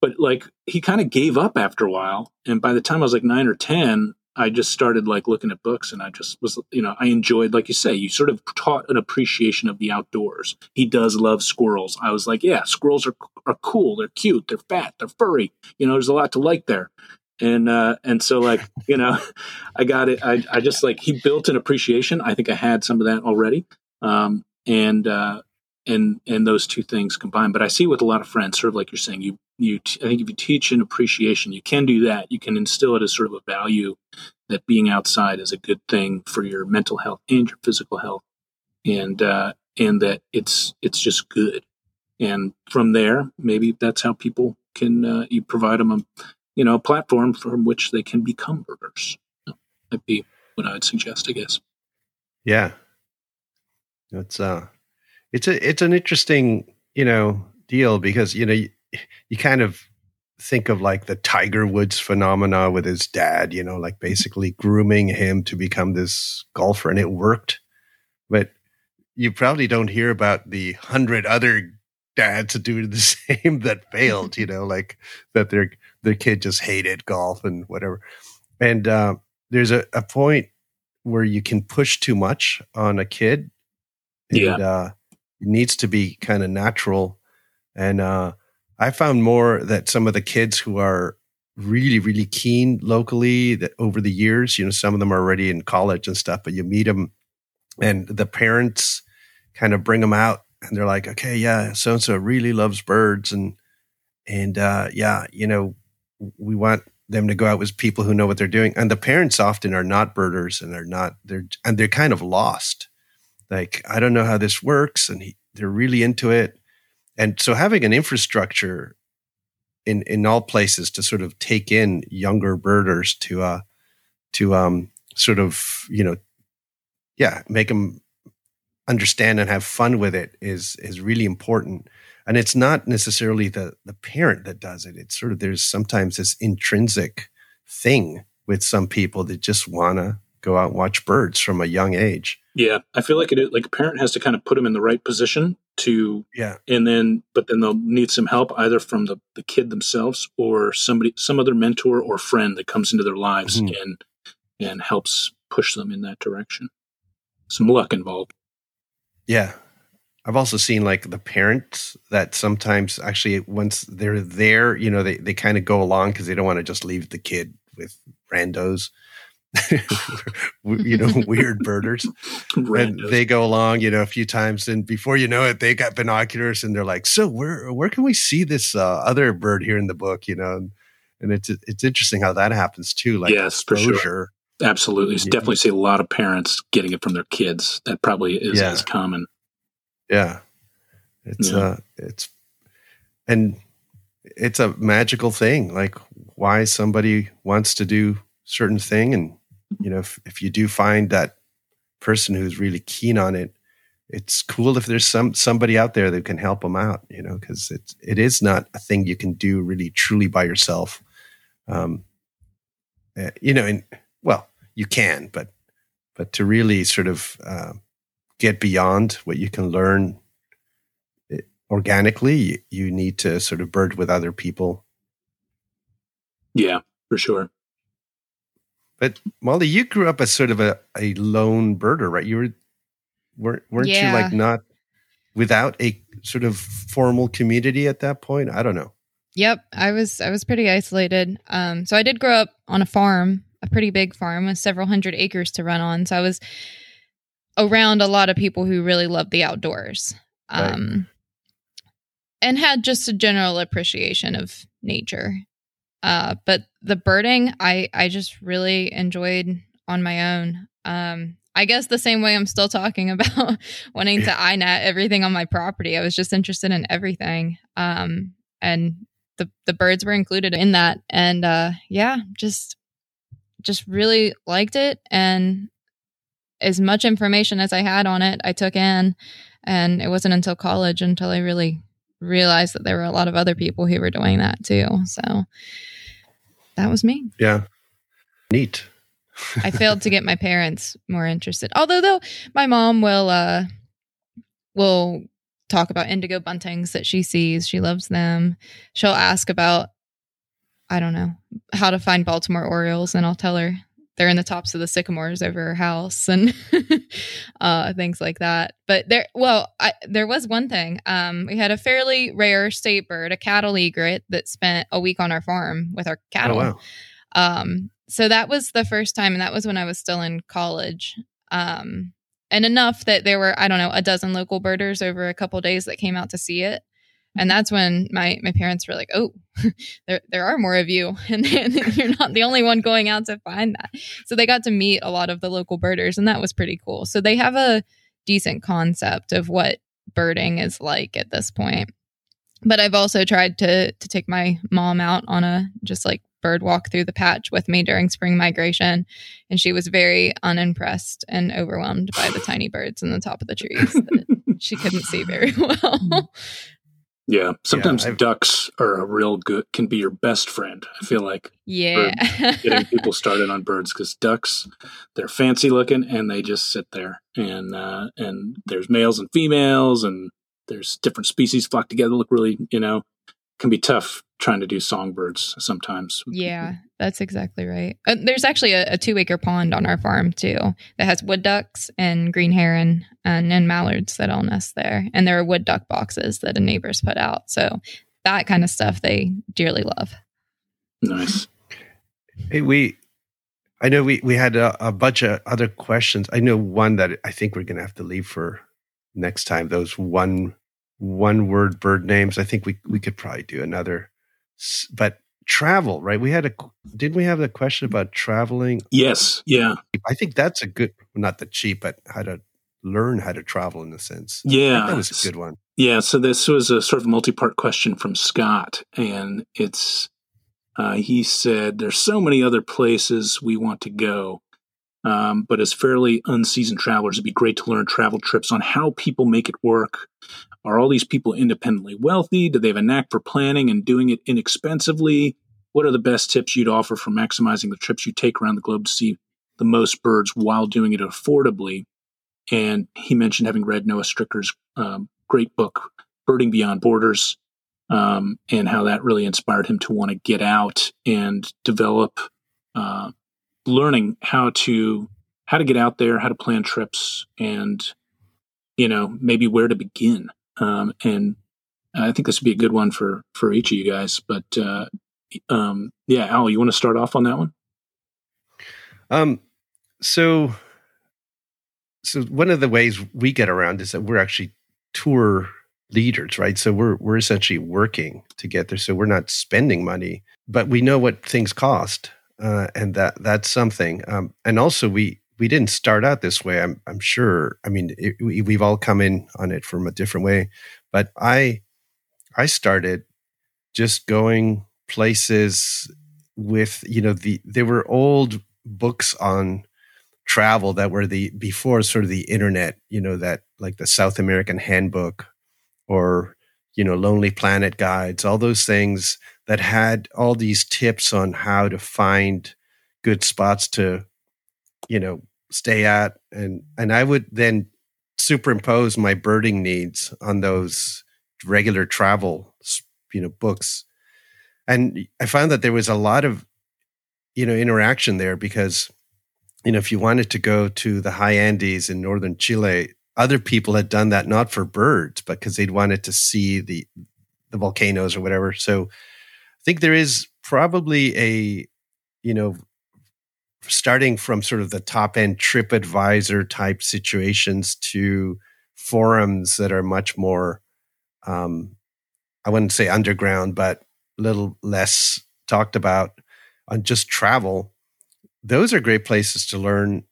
but like he kind of gave up after a while. And by the time I was like nine or ten, I just started like looking at books and I just was, you know, I enjoyed, like you say, you sort of taught an appreciation of the outdoors. He does love squirrels. I was like, yeah, squirrels are, are cool. They're cute. They're fat. They're furry. You know, there's a lot to like there. And, uh, and so like, you know, I got it. I, I just like, he built an appreciation. I think I had some of that already. Um, and, uh, and, and those two things combined. But I see with a lot of friends, sort of like you're saying, you you t- I think if you teach an appreciation, you can do that. You can instill it as sort of a value that being outside is a good thing for your mental health and your physical health, and uh, and that it's it's just good. And from there, maybe that's how people can uh, you provide them a you know a platform from which they can become birders. That'd be what I'd suggest, I guess. Yeah, it's uh, it's a it's an interesting you know deal because you know you kind of think of like the Tiger Woods phenomena with his dad, you know, like basically grooming him to become this golfer, and it worked. But you probably don't hear about the hundred other dads that do the same that failed, you know, like that their their kid just hated golf and whatever. And uh, there's a, a point where you can push too much on a kid. And, yeah. Uh, it needs to be kind of natural. And uh, I found more that some of the kids who are really, really keen locally that over the years, you know, some of them are already in college and stuff, but you meet them and the parents kind of bring them out and they're like, okay, yeah, so and so really loves birds. And, and, uh, yeah, you know, we want them to go out with people who know what they're doing. And the parents often are not birders and they're not, they're, and they're kind of lost. Like, I don't know how this works. And he, they're really into it and so having an infrastructure in in all places to sort of take in younger birders to uh to um sort of you know yeah make them understand and have fun with it is is really important. And it's not necessarily the the parent that does it. It's sort of there's sometimes this intrinsic thing with some people that just want to go out and watch birds from a young age. Yeah, I feel like it like a parent has to kind of put them in the right position to yeah, and then but then they'll need some help either from the the kid themselves or somebody some other mentor or friend that comes into their lives mm-hmm. and and helps push them in that direction. Some luck involved. Yeah. I've also seen like the parents that sometimes actually once they're there, you know, they, they kind of go along because they don't want to just leave the kid with randos. you know, weird birders. and they go along, you know, a few times, and before you know it, they got binoculars, and they're like, "So where where can we see this uh, other bird here in the book?" You know, and, and it's it's interesting how that happens too. Like yes, exposure. for sure. Absolutely, yeah. definitely see a lot of parents getting it from their kids. That probably is yeah. as common. Yeah, it's yeah. uh, it's and it's a magical thing. Like why somebody wants to do certain thing and you know, if, if you do find that person who's really keen on it, it's cool if there's some somebody out there that can help them out, you know, because it's it is not a thing you can do really truly by yourself. Um, uh, you know, and well, you can, but but to really sort of uh, get beyond what you can learn eh, organically, you, you need to sort of bird with other people. Yeah, for sure. But Molly, you grew up as sort of a, a lone birder, right? You were weren't weren't yeah. you like not without a sort of formal community at that point? I don't know. Yep, I was I was pretty isolated. Um, so I did grow up on a farm, a pretty big farm with several hundred acres to run on. So I was around a lot of people who really loved the outdoors. Um, right. and had just a general appreciation of nature. Uh, but the birding, I I just really enjoyed on my own. Um, I guess the same way I'm still talking about wanting to iNat everything on my property. I was just interested in everything. Um, and the the birds were included in that. And uh, yeah, just just really liked it and as much information as I had on it, I took in And it wasn't until college until I really realized that there were a lot of other people who were doing that too. So that was me. Yeah. Neat. I failed to get my parents more interested. Although though my mom will uh will talk about indigo buntings that she sees. She loves them. She'll ask about I don't know, how to find Baltimore Orioles and I'll tell her they're in the tops of the sycamores over her house and uh, things like that. But there, well, I, there was one thing. Um, we had a fairly rare state bird, a cattle egret, that spent a week on our farm with our cattle. Oh, wow. Um, so that was the first time, and that was when I was still in college. Um, and enough that there were, I don't know, a dozen local birders over a couple days that came out to see it. And mm-hmm. that's when my, my parents were like, "Oh, there there are more of you, and you're not the only one going out to find that." So they got to meet a lot of the local birders, and that was pretty cool. So they have a decent concept of what birding is like at this point. But I've also tried to to take my mom out on a just like bird walk through the patch with me during spring migration. And she was very unimpressed and overwhelmed by the tiny birds in the top of the trees that she couldn't see very well. Mm-hmm. Yeah, sometimes yeah, ducks are a real good can be your best friend. I feel like yeah, getting people started on birds because ducks they're fancy looking and they just sit there and uh, and there's males and females and there's different species flock together look really you know can be tough trying to do songbirds sometimes. Yeah, that's exactly right. Uh, there's actually a, a, two acre pond on our farm too that has wood ducks and green heron and, and mallards that all nest there. And there are wood duck boxes that the neighbors put out. So that kind of stuff they dearly love. Nice. Hey, we, I know we, we had a, a bunch of other questions. I know one that I think we're going to have to leave for next time. Those one one word bird names. I think we we could probably do another. But travel, right? We had a didn't we have a question about traveling? Yes, yeah. I think that's a good not the cheap, but how to learn how to travel in a sense. Yeah, that was a good one. Yeah, so this was a sort of multi-part question from Scott, and it's uh, he said there's so many other places we want to go. Um, but as fairly unseasoned travelers, it'd be great to learn travel trips on how people make it work, are all these people independently wealthy? Do they have a knack for planning and doing it inexpensively? What are the best tips you'd offer for maximizing the trips you take around the globe to see the most birds while doing it affordably? And he mentioned having read Noah Strycker's um, great book, Birding Beyond Borders, um, and how that really inspired him to want to get out and develop uh, learning how to how to get out there, how to plan trips, and you know maybe where to begin. Um, and I think this would be a good one for for each of you guys. But uh, um, yeah, Al, you want to start off on that one? Um, so so one of the ways we get around is that we're actually tour leaders, right? So we're we're essentially working to get there. So we're not spending money, but we know what things cost, uh, and that that's something. Um, and also we we didn't start out this way. I'm I'm sure. I mean, it, we, we've all come in on it from a different way, but I I started just going places with you know the there were old books on travel that were the before sort of the internet you know that like the south american handbook or you know lonely planet guides all those things that had all these tips on how to find good spots to you know stay at and and I would then superimpose my birding needs on those regular travel you know books. And I found that there was a lot of you know interaction there because you know if you wanted to go to the high Andes in northern Chile other people had done that not for birds but because they'd wanted to see the the volcanoes or whatever. So I think there is probably a you know starting from sort of the top end TripAdvisor type situations to forums that are much more, um, I wouldn't say underground, but a little less talked about on just travel. Those are great places to learn.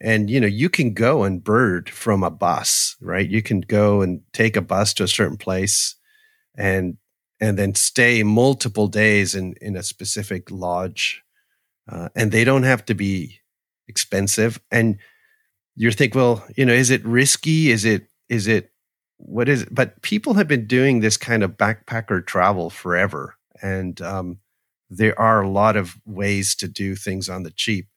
And you know, you can go and bird from a bus, right? You can go and take a bus to a certain place and and then stay multiple days in in a specific lodge uh, and they don't have to be expensive. And you think, well, you know, is it risky? Is it is it what is it? But people have been doing this kind of backpacker travel forever. And um, there are a lot of ways to do things on the cheap.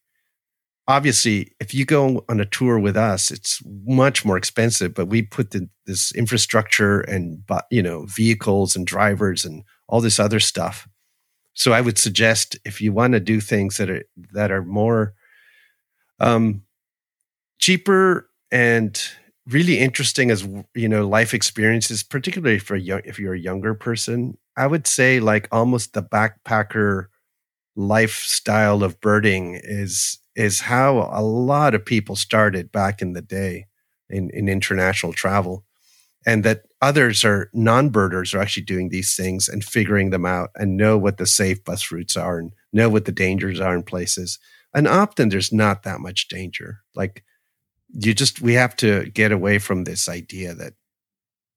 Obviously, if you go on a tour with us, it's much more expensive, but we put the, this infrastructure and you know vehicles and drivers and all this other stuff. So I would suggest if you want to do things that are that are more um, cheaper and really interesting as you know life experiences, particularly for young, if you're a younger person. I would say like almost the backpacker lifestyle of birding is is how a lot of people started back in the day in, in international travel and that others are non-birders are actually doing these things and figuring them out and know what the safe bus routes are and know what the dangers are in places. And often there's not that much danger. Like you just we have to get away from this idea that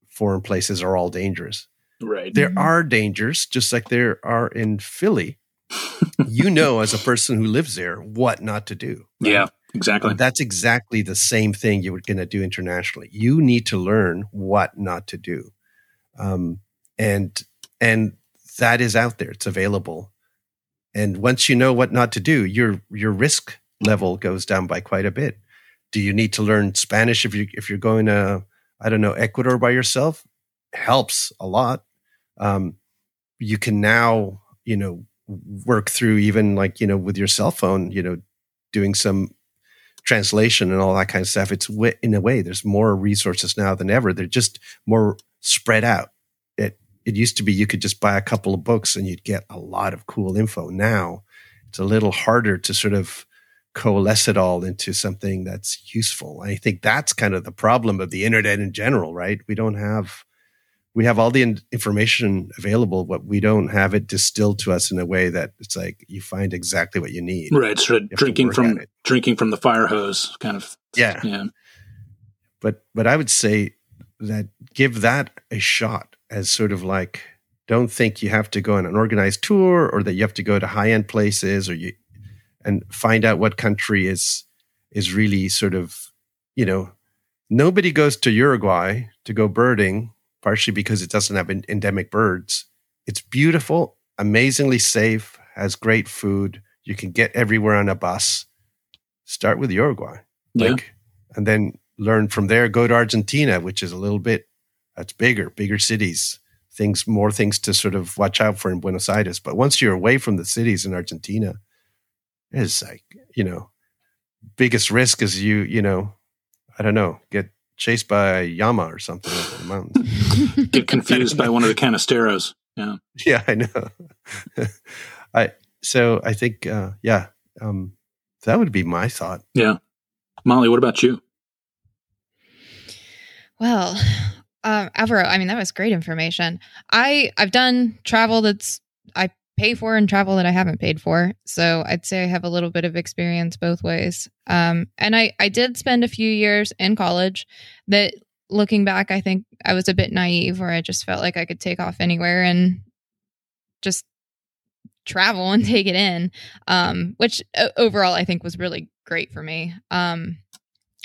foreign places are all dangerous. Right. There mm-hmm. are dangers just like there are in philly. You know as a person who lives there what not to do. Right? yeah exactly. That's exactly the same thing you were going to do internationally. You need to learn what not to do. Um, and and that is out there. It's available. And once you know what not to do your your risk level goes down by quite a bit. Do you need to learn Spanish if you if you're going to I don't know Ecuador by yourself? Helps a lot. Um, you can now you know work through even like you know with your cell phone you know doing some translation and all that kind of stuff it's in a way there's more resources now than ever they're just more spread out it it used to be you could just buy a couple of books and you'd get a lot of cool info now it's a little harder to sort of coalesce it all into something that's useful. I think that's kind of the problem of the internet in general, right? We don't have we have all the in- information available, but we don't have it distilled to us in a way that it's like you find exactly what you need. Right, sort of drinking from drinking from the fire hose, kind of. Yeah, yeah. But but I would say that give that a shot as sort of like don't think you have to go on an organized tour or that you have to go to high end places or you and find out what country is is really sort of you know nobody goes to Uruguay to go birding partially because it doesn't have endemic birds. It's beautiful amazingly safe has great food. You can get everywhere on a bus. Start with Uruguay yeah. like and then learn from there. Go to Argentina which is a little bit that's bigger bigger cities. Things more things to sort of watch out for in Buenos Aires. But once you're away from the cities in Argentina it's like you know biggest risk is you you know i don't know get chased by a llama or something in the mountains. Get confused by one of the canasteros yeah. Yeah i know. I so i think uh yeah um that would be my thought. Yeah. Molly what about you? Well um Alvaro, I mean that was great information. I I've done travel that's I pay for and travel that I haven't paid for. So I'd say I have a little bit of experience both ways. Um, and I, I did spend a few years in college that looking back, I think I was a bit naive where I just felt like I could take off anywhere and just travel and take it in, um, which uh, overall I think was really great for me. Um,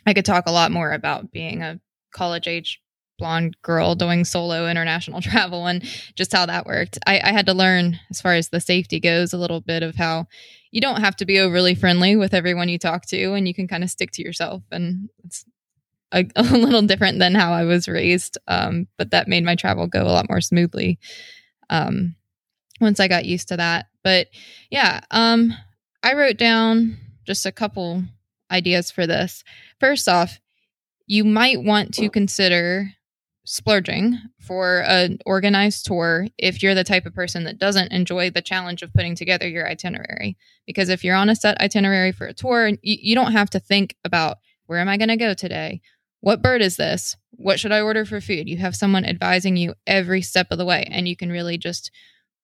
I could talk a lot more about being a college age blonde girl doing solo international travel and just how that worked. I, I, had to learn, as far as the safety goes, a little bit of how you don't have to be overly friendly with everyone you talk to, and you can kind of stick to yourself. And it's a, a little different than how I was raised, um, but that made my travel go a lot more smoothly um, once I got used to that. But yeah, um, I wrote down just a couple ideas for this. First off, you might want to consider splurging for an organized tour if you're the type of person that doesn't enjoy the challenge of putting together your itinerary. Because if you're on a set itinerary for a tour, you, you don't have to think about where am I going to go today? What bird is this? What should I order for food? You have someone advising you every step of the way, and you can really just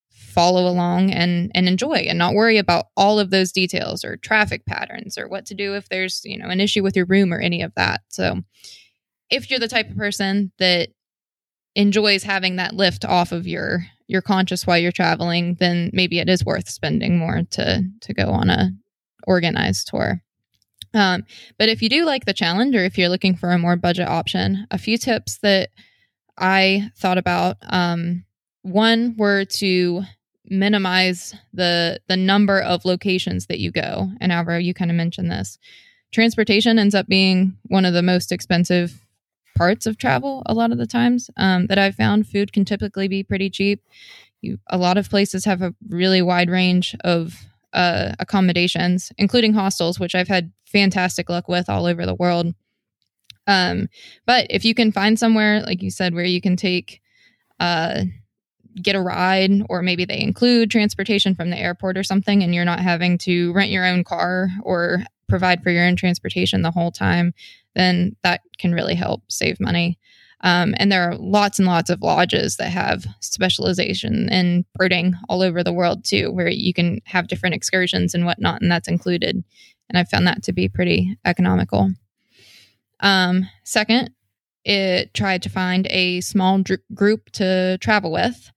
follow along and and enjoy and not worry about all of those details or traffic patterns or what to do if there's you know an issue with your room or any of that so if you're the type of person that enjoys having that lift off of your your conscious while you're traveling, then maybe it is worth spending more to to go on a organized tour. Um, but if you do like the challenge, or if you're looking for a more budget option, a few tips that I thought about um, one were to minimize the the number of locations that you go. And Alvaro, you kind of mentioned this. Transportation ends up being one of the most expensive parts of travel a lot of the times um, that I've found. Food can typically be pretty cheap. You, a lot of places have a really wide range of uh, accommodations, including hostels, which I've had fantastic luck with all over the world. Um, but if you can find somewhere, like you said, where you can take, uh, get a ride, or maybe they include transportation from the airport or something, and you're not having to rent your own car or provide for your own transportation the whole time, then that can really help save money. Um, and there are lots and lots of lodges that have specialization in birding all over the world too, where you can have different excursions and whatnot, and that's included. And I found that to be pretty economical. Um, second, it tried to find a small dr- group to travel with.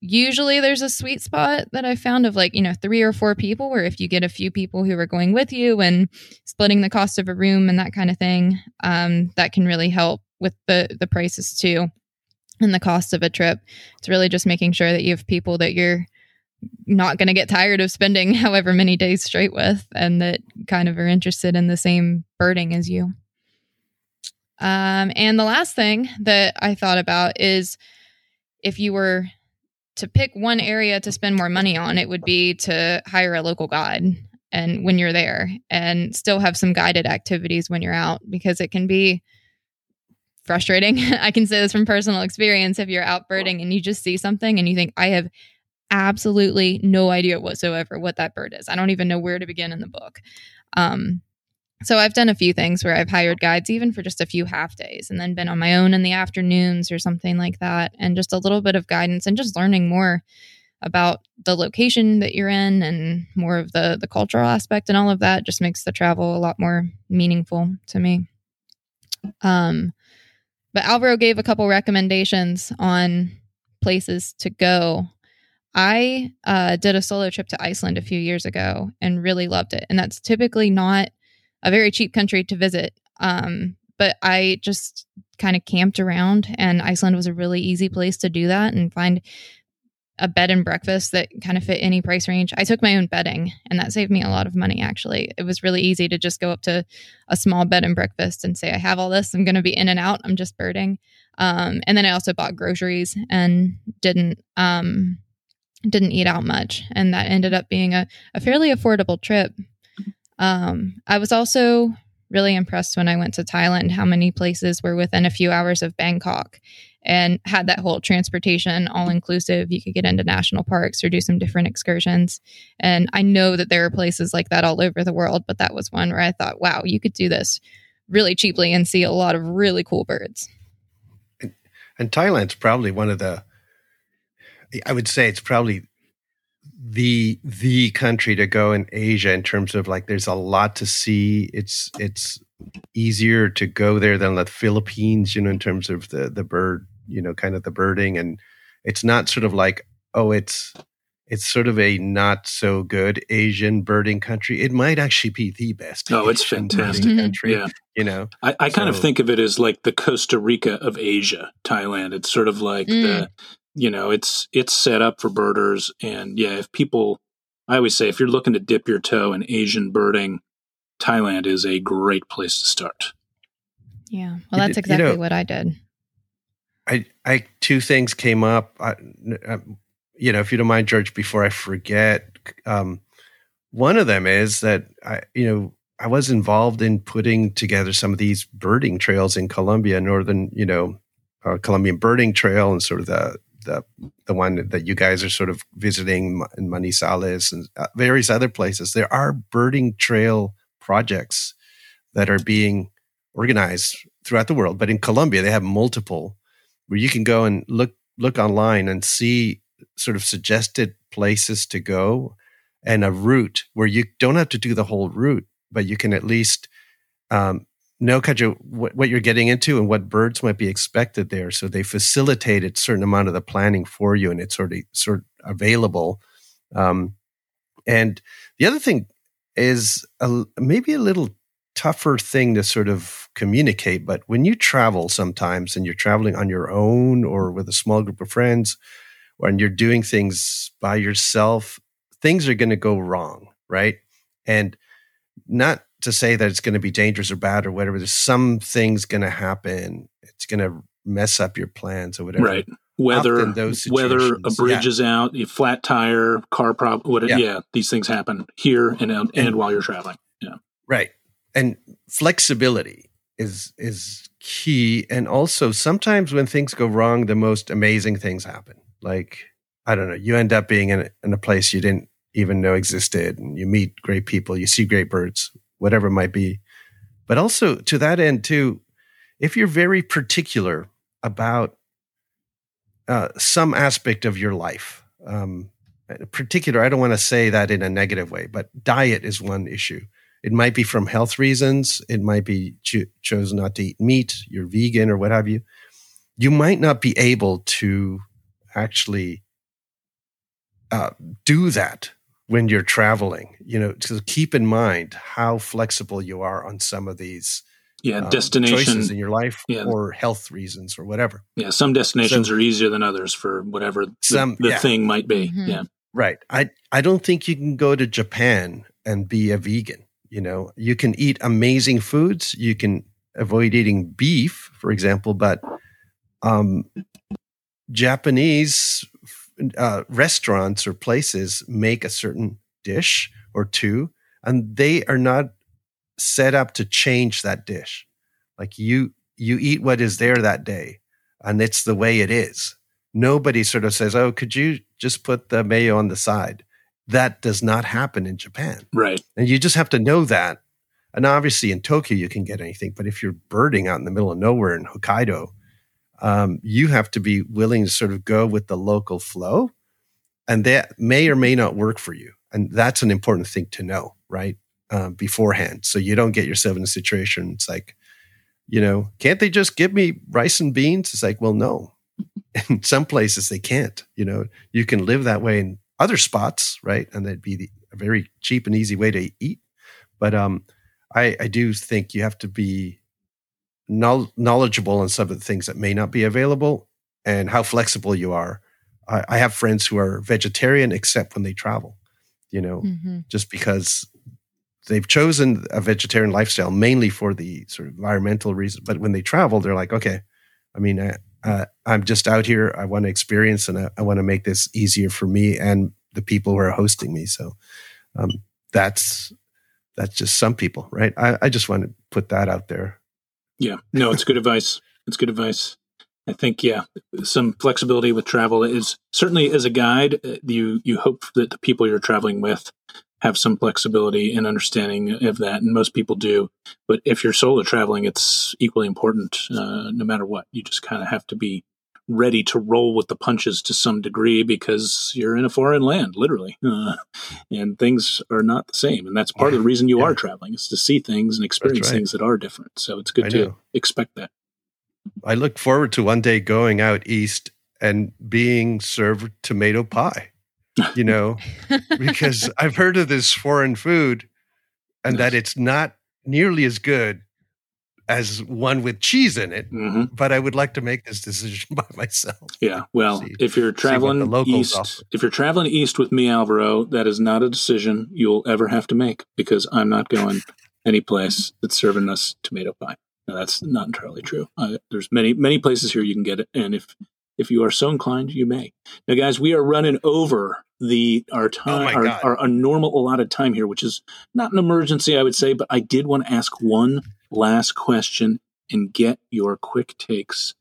Usually, there's a sweet spot that I found of like, you know, three or four people, where if you get a few people who are going with you and splitting the cost of a room and that kind of thing, um, that can really help with the, the prices too and the cost of a trip. It's really just making sure that you have people that you're not going to get tired of spending however many days straight with and that kind of are interested in the same birding as you. Um, and the last thing that I thought about is if you were to pick one area to spend more money on, it would be to hire a local guide and when you're there and still have some guided activities when you're out because it can be frustrating. I can say this from personal experience if you're out birding and you just see something and you think I have absolutely no idea whatsoever what that bird is. I don't even know where to begin in the book. Um, so I've done a few things where I've hired guides even for just a few half days and then been on my own in the afternoons or something like that and just a little bit of guidance and just learning more about the location that you're in and more of the the cultural aspect and all of that just makes the travel a lot more meaningful to me. Um but Alvaro gave a couple recommendations on places to go. I uh, did a solo trip to Iceland a few years ago and really loved it. And that's typically not a very cheap country to visit. Um, but I just kind of camped around, and Iceland was a really easy place to do that and find a bed and breakfast that kind of fit any price range. I took my own bedding, and that saved me a lot of money, actually. It was really easy to just go up to a small bed and breakfast and say, I have all this. I'm going to be in and out. I'm just birding. Um, and then I also bought groceries and didn't. Um, didn't eat out much and that ended up being a, a fairly affordable trip um, I was also really impressed when I went to Thailand how many places were within a few hours of Bangkok and had that whole transportation all inclusive. You could get into national parks or do some different excursions. And I know that there are places like that all over the world, but that was one where I thought, wow, you could do this really cheaply and see a lot of really cool birds. And, and Thailand's probably one of the, I would say it's probably the the country to go in Asia in terms of like there's a lot to see. It's it's easier to go there than the Philippines, you know, in terms of the the bird, you know, kind of the birding, and it's not sort of like oh, it's it's sort of a not so good Asian birding country. It might actually be the best. Oh, it's fantastic country. Yeah. You know, I, I kind so, of think of it as like the Costa Rica of Asia, Thailand. It's sort of like mm. the you know it's it's set up for birders. And yeah if people i always say if you're looking to dip your toe in asian birding thailand is a great place to start. Yeah. Well that's exactly you know, what i did. I i two things came up. I, I, you know if you don't mind george before i forget um one of them is that i you know i was involved in putting together some of these birding trails in colombia northern you know uh, Colombian birding trail and sort of the the the one that you guys are sort of visiting in Manizales and uh, various other places, there are birding trail projects that are being organized throughout the world. But in Colombia, they have multiple where you can go and look look online and see sort of suggested places to go and a route where you don't have to do the whole route, but you can at least um, know kind of what, what you're getting into and what birds might be expected there. So they facilitated a certain amount of the planning for you, and it's already sort of available. Um, and the other thing is a, maybe a little tougher thing to sort of communicate. But when you travel sometimes and you're traveling on your own or with a small group of friends, and you're doing things by yourself, things are going to go wrong, right? And not to say that it's going to be dangerous or bad or whatever. There's some things going to happen. It's going to mess up your plans or whatever. Right. Whether those whether a bridge yeah. is out, a flat tire, car problem. What? Yeah. yeah. these things happen here and, and and while you're traveling. Yeah. Right. And flexibility is is key. And also, sometimes when things go wrong, the most amazing things happen. Like I don't know, you end up being in, in a place you didn't even know existed, and you meet great people, you see great birds, whatever it might be. But also to that end, too, if you're very particular about uh, some aspect of your life, um, particular, I don't want to say that in a negative way, but diet is one issue. It might be from health reasons. It might be cho- chose not to eat meat. You're vegan or what have you. You might not be able to actually uh, do that when you're traveling. You know, to keep in mind how flexible you are on some of these yeah um, destination choices in your life yeah. or health reasons or whatever. Yeah, some destinations so, are easier than others for whatever some, the, the yeah. thing might be. Mm-hmm. Yeah. Right. I I don't think you can go to Japan and be a vegan. You know, you can eat amazing foods. You can avoid eating beef, for example, but um, Japanese uh, restaurants or places make a certain dish or two, and they are not set up to change that dish. Like you, you eat what is there that day, and it's the way it is. Nobody sort of says, "Oh, could you just put the mayo on the side?" That does not happen in Japan, right? And you just have to know that. And obviously, in Tokyo, you can get anything, but if you're birding out in the middle of nowhere in Hokkaido, um, you have to be willing to sort of go with the local flow. And that may or may not work for you. And that's an important thing to know, right? Um, beforehand. So you don't get yourself in a situation. It's like, you know, can't they just give me rice and beans? It's like, well, no. In some places they can't. You know, you can live that way in other spots, right? And that'd be the, a very cheap and easy way to eat. But um, I, I do think you have to be knowledgeable on some of the things that may not be available and how flexible you are. I, I have friends who are vegetarian except when they travel, you know, mm-hmm. just because they've chosen a vegetarian lifestyle mainly for the sort of environmental reason. But when they travel, they're like, okay, I mean, I, uh, I'm just out here. I want to experience and I, I want to make this easier for me and the people who are hosting me. So um, that's that's just some people, right? I, I just want to put that out there. Yeah, no, it's good advice. It's good advice. I think yeah, some flexibility with travel is certainly as a guide. Uh, you you hope that the people you're traveling with have some flexibility and understanding of that, and most people do. But if you're solo traveling, it's equally important. Uh, no matter what, you just kind of have to be ready to roll with the punches to some degree because you're in a foreign land, literally, uh, and things are not the same. And that's part of the reason you yeah. are traveling is to see things and experience right. things that are different. So it's good I to know. expect that. I look forward to one day going out east and being served tomato pie. You know, because I've heard of this foreign food and that it's not nearly as good as one with cheese in it, mm-hmm. but I would like to make this decision by myself. Yeah, well, see, if you're traveling east, offer. if you're traveling east with me, Alvaro, that is not a decision you'll ever have to make because I'm not going any place that's serving us tomato pie. Now, that's not entirely true. Uh, there's many many places here you can get it, and if if you are so inclined, you may. Now, guys, we are running over the our time, oh our, our, our normal allotted time here, which is not an emergency, I would say, but I did want to ask one last question and get your quick takes.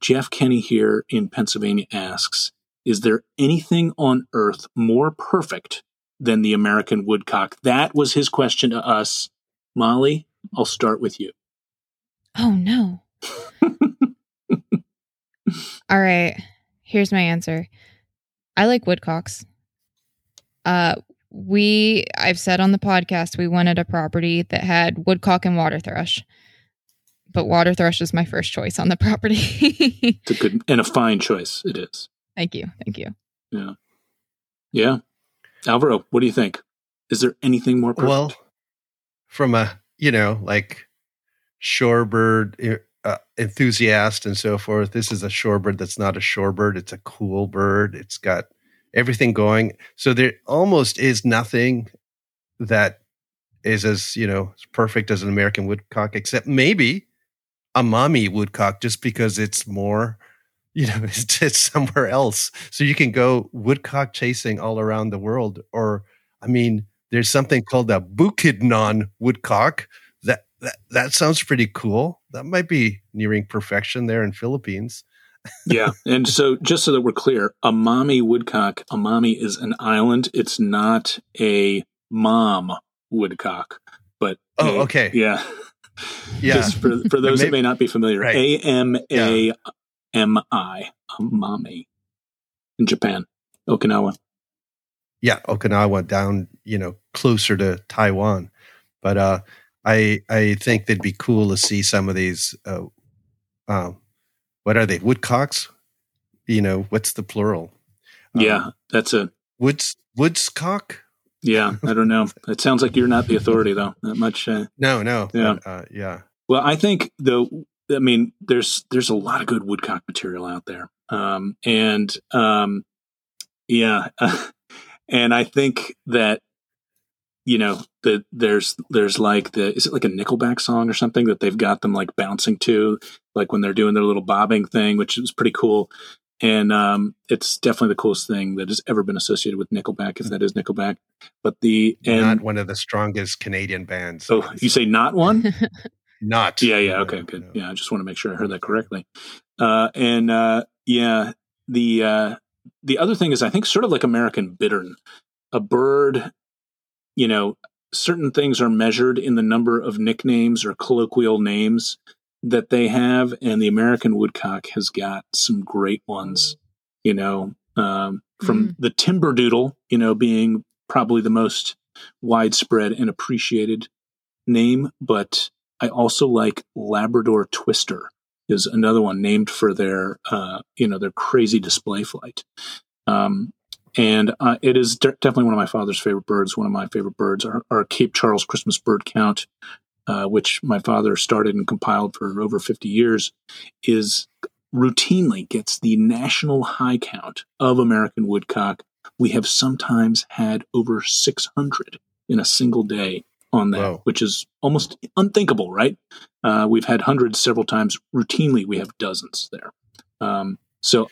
Jeff Kenny here in Pennsylvania asks Is there anything on earth more perfect than the American woodcock? That was his question to us. Molly, I'll start with you. Oh, no. All right. Here's my answer I like woodcocks. Uh, we I've said on the podcast we wanted a property that had woodcock and water thrush. But water thrush is my first choice on the property. it's a good and a fine choice it is. Thank you. Thank you. Yeah. Yeah. Alvaro, what do you think? Is there anything more perfect? Well, from a you know, like shorebird uh, enthusiast and so forth. This is a shorebird that's not a shorebird. It's a cool bird. It's got everything going. So there almost is nothing that is as you know perfect as an American woodcock, except maybe Amami woodcock, just because it's more, you know, it's, it's somewhere else. So you can go woodcock chasing all around the world. Or, I mean, there's something called a Bukidnon woodcock. That, that that sounds pretty cool. That might be nearing perfection there in Philippines. Yeah, and so just so that we're clear, Amami woodcock, Amami is an island. It's not a mom woodcock, but oh, a, okay, yeah, yeah. Just for for those Maybe, that may not be familiar, A M A M I, Amami, in Japan, Okinawa. Yeah, Okinawa down, you know, closer to Taiwan, but uh, I I think that'd be cool to see some of these. Uh, uh, what are they? Woodcocks? You know, what's the plural? Yeah, um, that's a woods woodscock. Yeah, I don't know. it sounds like you're not the authority, though. Not much. Uh, no, no. Yeah, uh, yeah. Well, I think though. I mean, there's there's a lot of good woodcock material out there, um, and um, yeah, and I think that you know that there's there's like the is it like a Nickelback song or something that they've got them like bouncing to, like when they're doing their little bobbing thing, which is pretty cool and um, it's definitely the coolest thing that has ever been associated with Nickelback, if that is Nickelback. But the and, not one of the strongest Canadian bands. Oh, you say not one? not. Yeah, yeah. Okay, good. No. Yeah, I just want to make sure I heard that correctly. Uh, and uh, yeah, the uh, the other thing is, I think, sort of like American bittern, a bird. You know, certain things are measured in the number of nicknames or colloquial names that they have, and the American woodcock has got some great ones. You know, um, from mm. the timber doodle, you know, being probably the most widespread and appreciated name, but I also like Labrador Twister is another one named for their uh, you know their crazy display flight. Um, and uh, it is de- definitely one of my father's favorite birds. One of my favorite birds are, are Cape Charles Christmas bird count uh, which my father started and compiled for over 50 years, is routinely gets the national high count of American woodcock. We have sometimes had over 600 in a single day on that, Whoa. which is almost unthinkable, right? Uh, we've had hundreds several times. Routinely, we have dozens there. Um, so,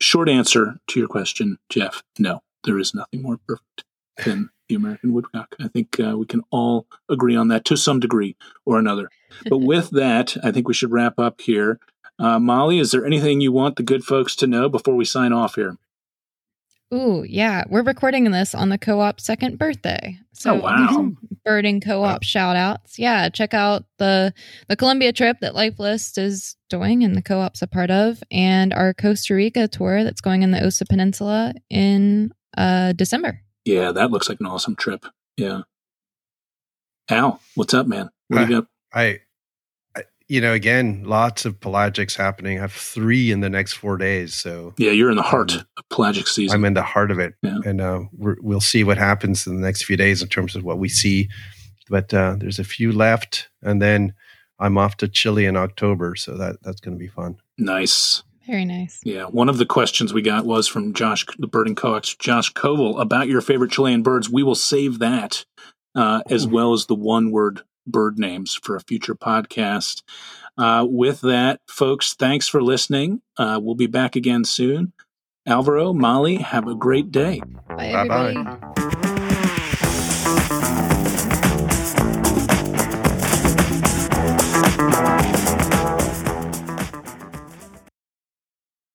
short answer to your question, Jeff no, there is nothing more perfect than the American woodcock. I think uh, we can all agree on that to some degree or another. But with that, I think we should wrap up here. Uh, Molly, is there anything you want the good folks to know before we sign off here? Ooh, yeah. We're recording this on the co op second birthday. So oh, wow. birding co op wow. shout outs. Yeah, check out the the Colombia trip that Life List is doing and the co op's a part of, and our Costa Rica tour that's going in the Osa Peninsula in uh, December. Yeah, that looks like an awesome trip. Yeah. Al, what's up, man? What do you got? I, I, you know, again, lots of pelagics happening. I have three in the next four days. So yeah, you're in the heart um, of pelagic season. I'm in the heart of it, yeah. and uh, we will see what happens in the next few days in terms of what we see. But uh, there's a few left, and then I'm off to Chile in October, so that that's going to be fun. Nice. Very nice. Yeah. One of the questions we got was from Josh, the birding coax, Josh Koval, about your favorite Chilean birds. We will save that uh, as well as the one word bird names for a future podcast. Uh, with that, folks, thanks for listening. Uh, we'll be back again soon. Alvaro, Molly, have a great day. Bye, everybody. Bye-bye.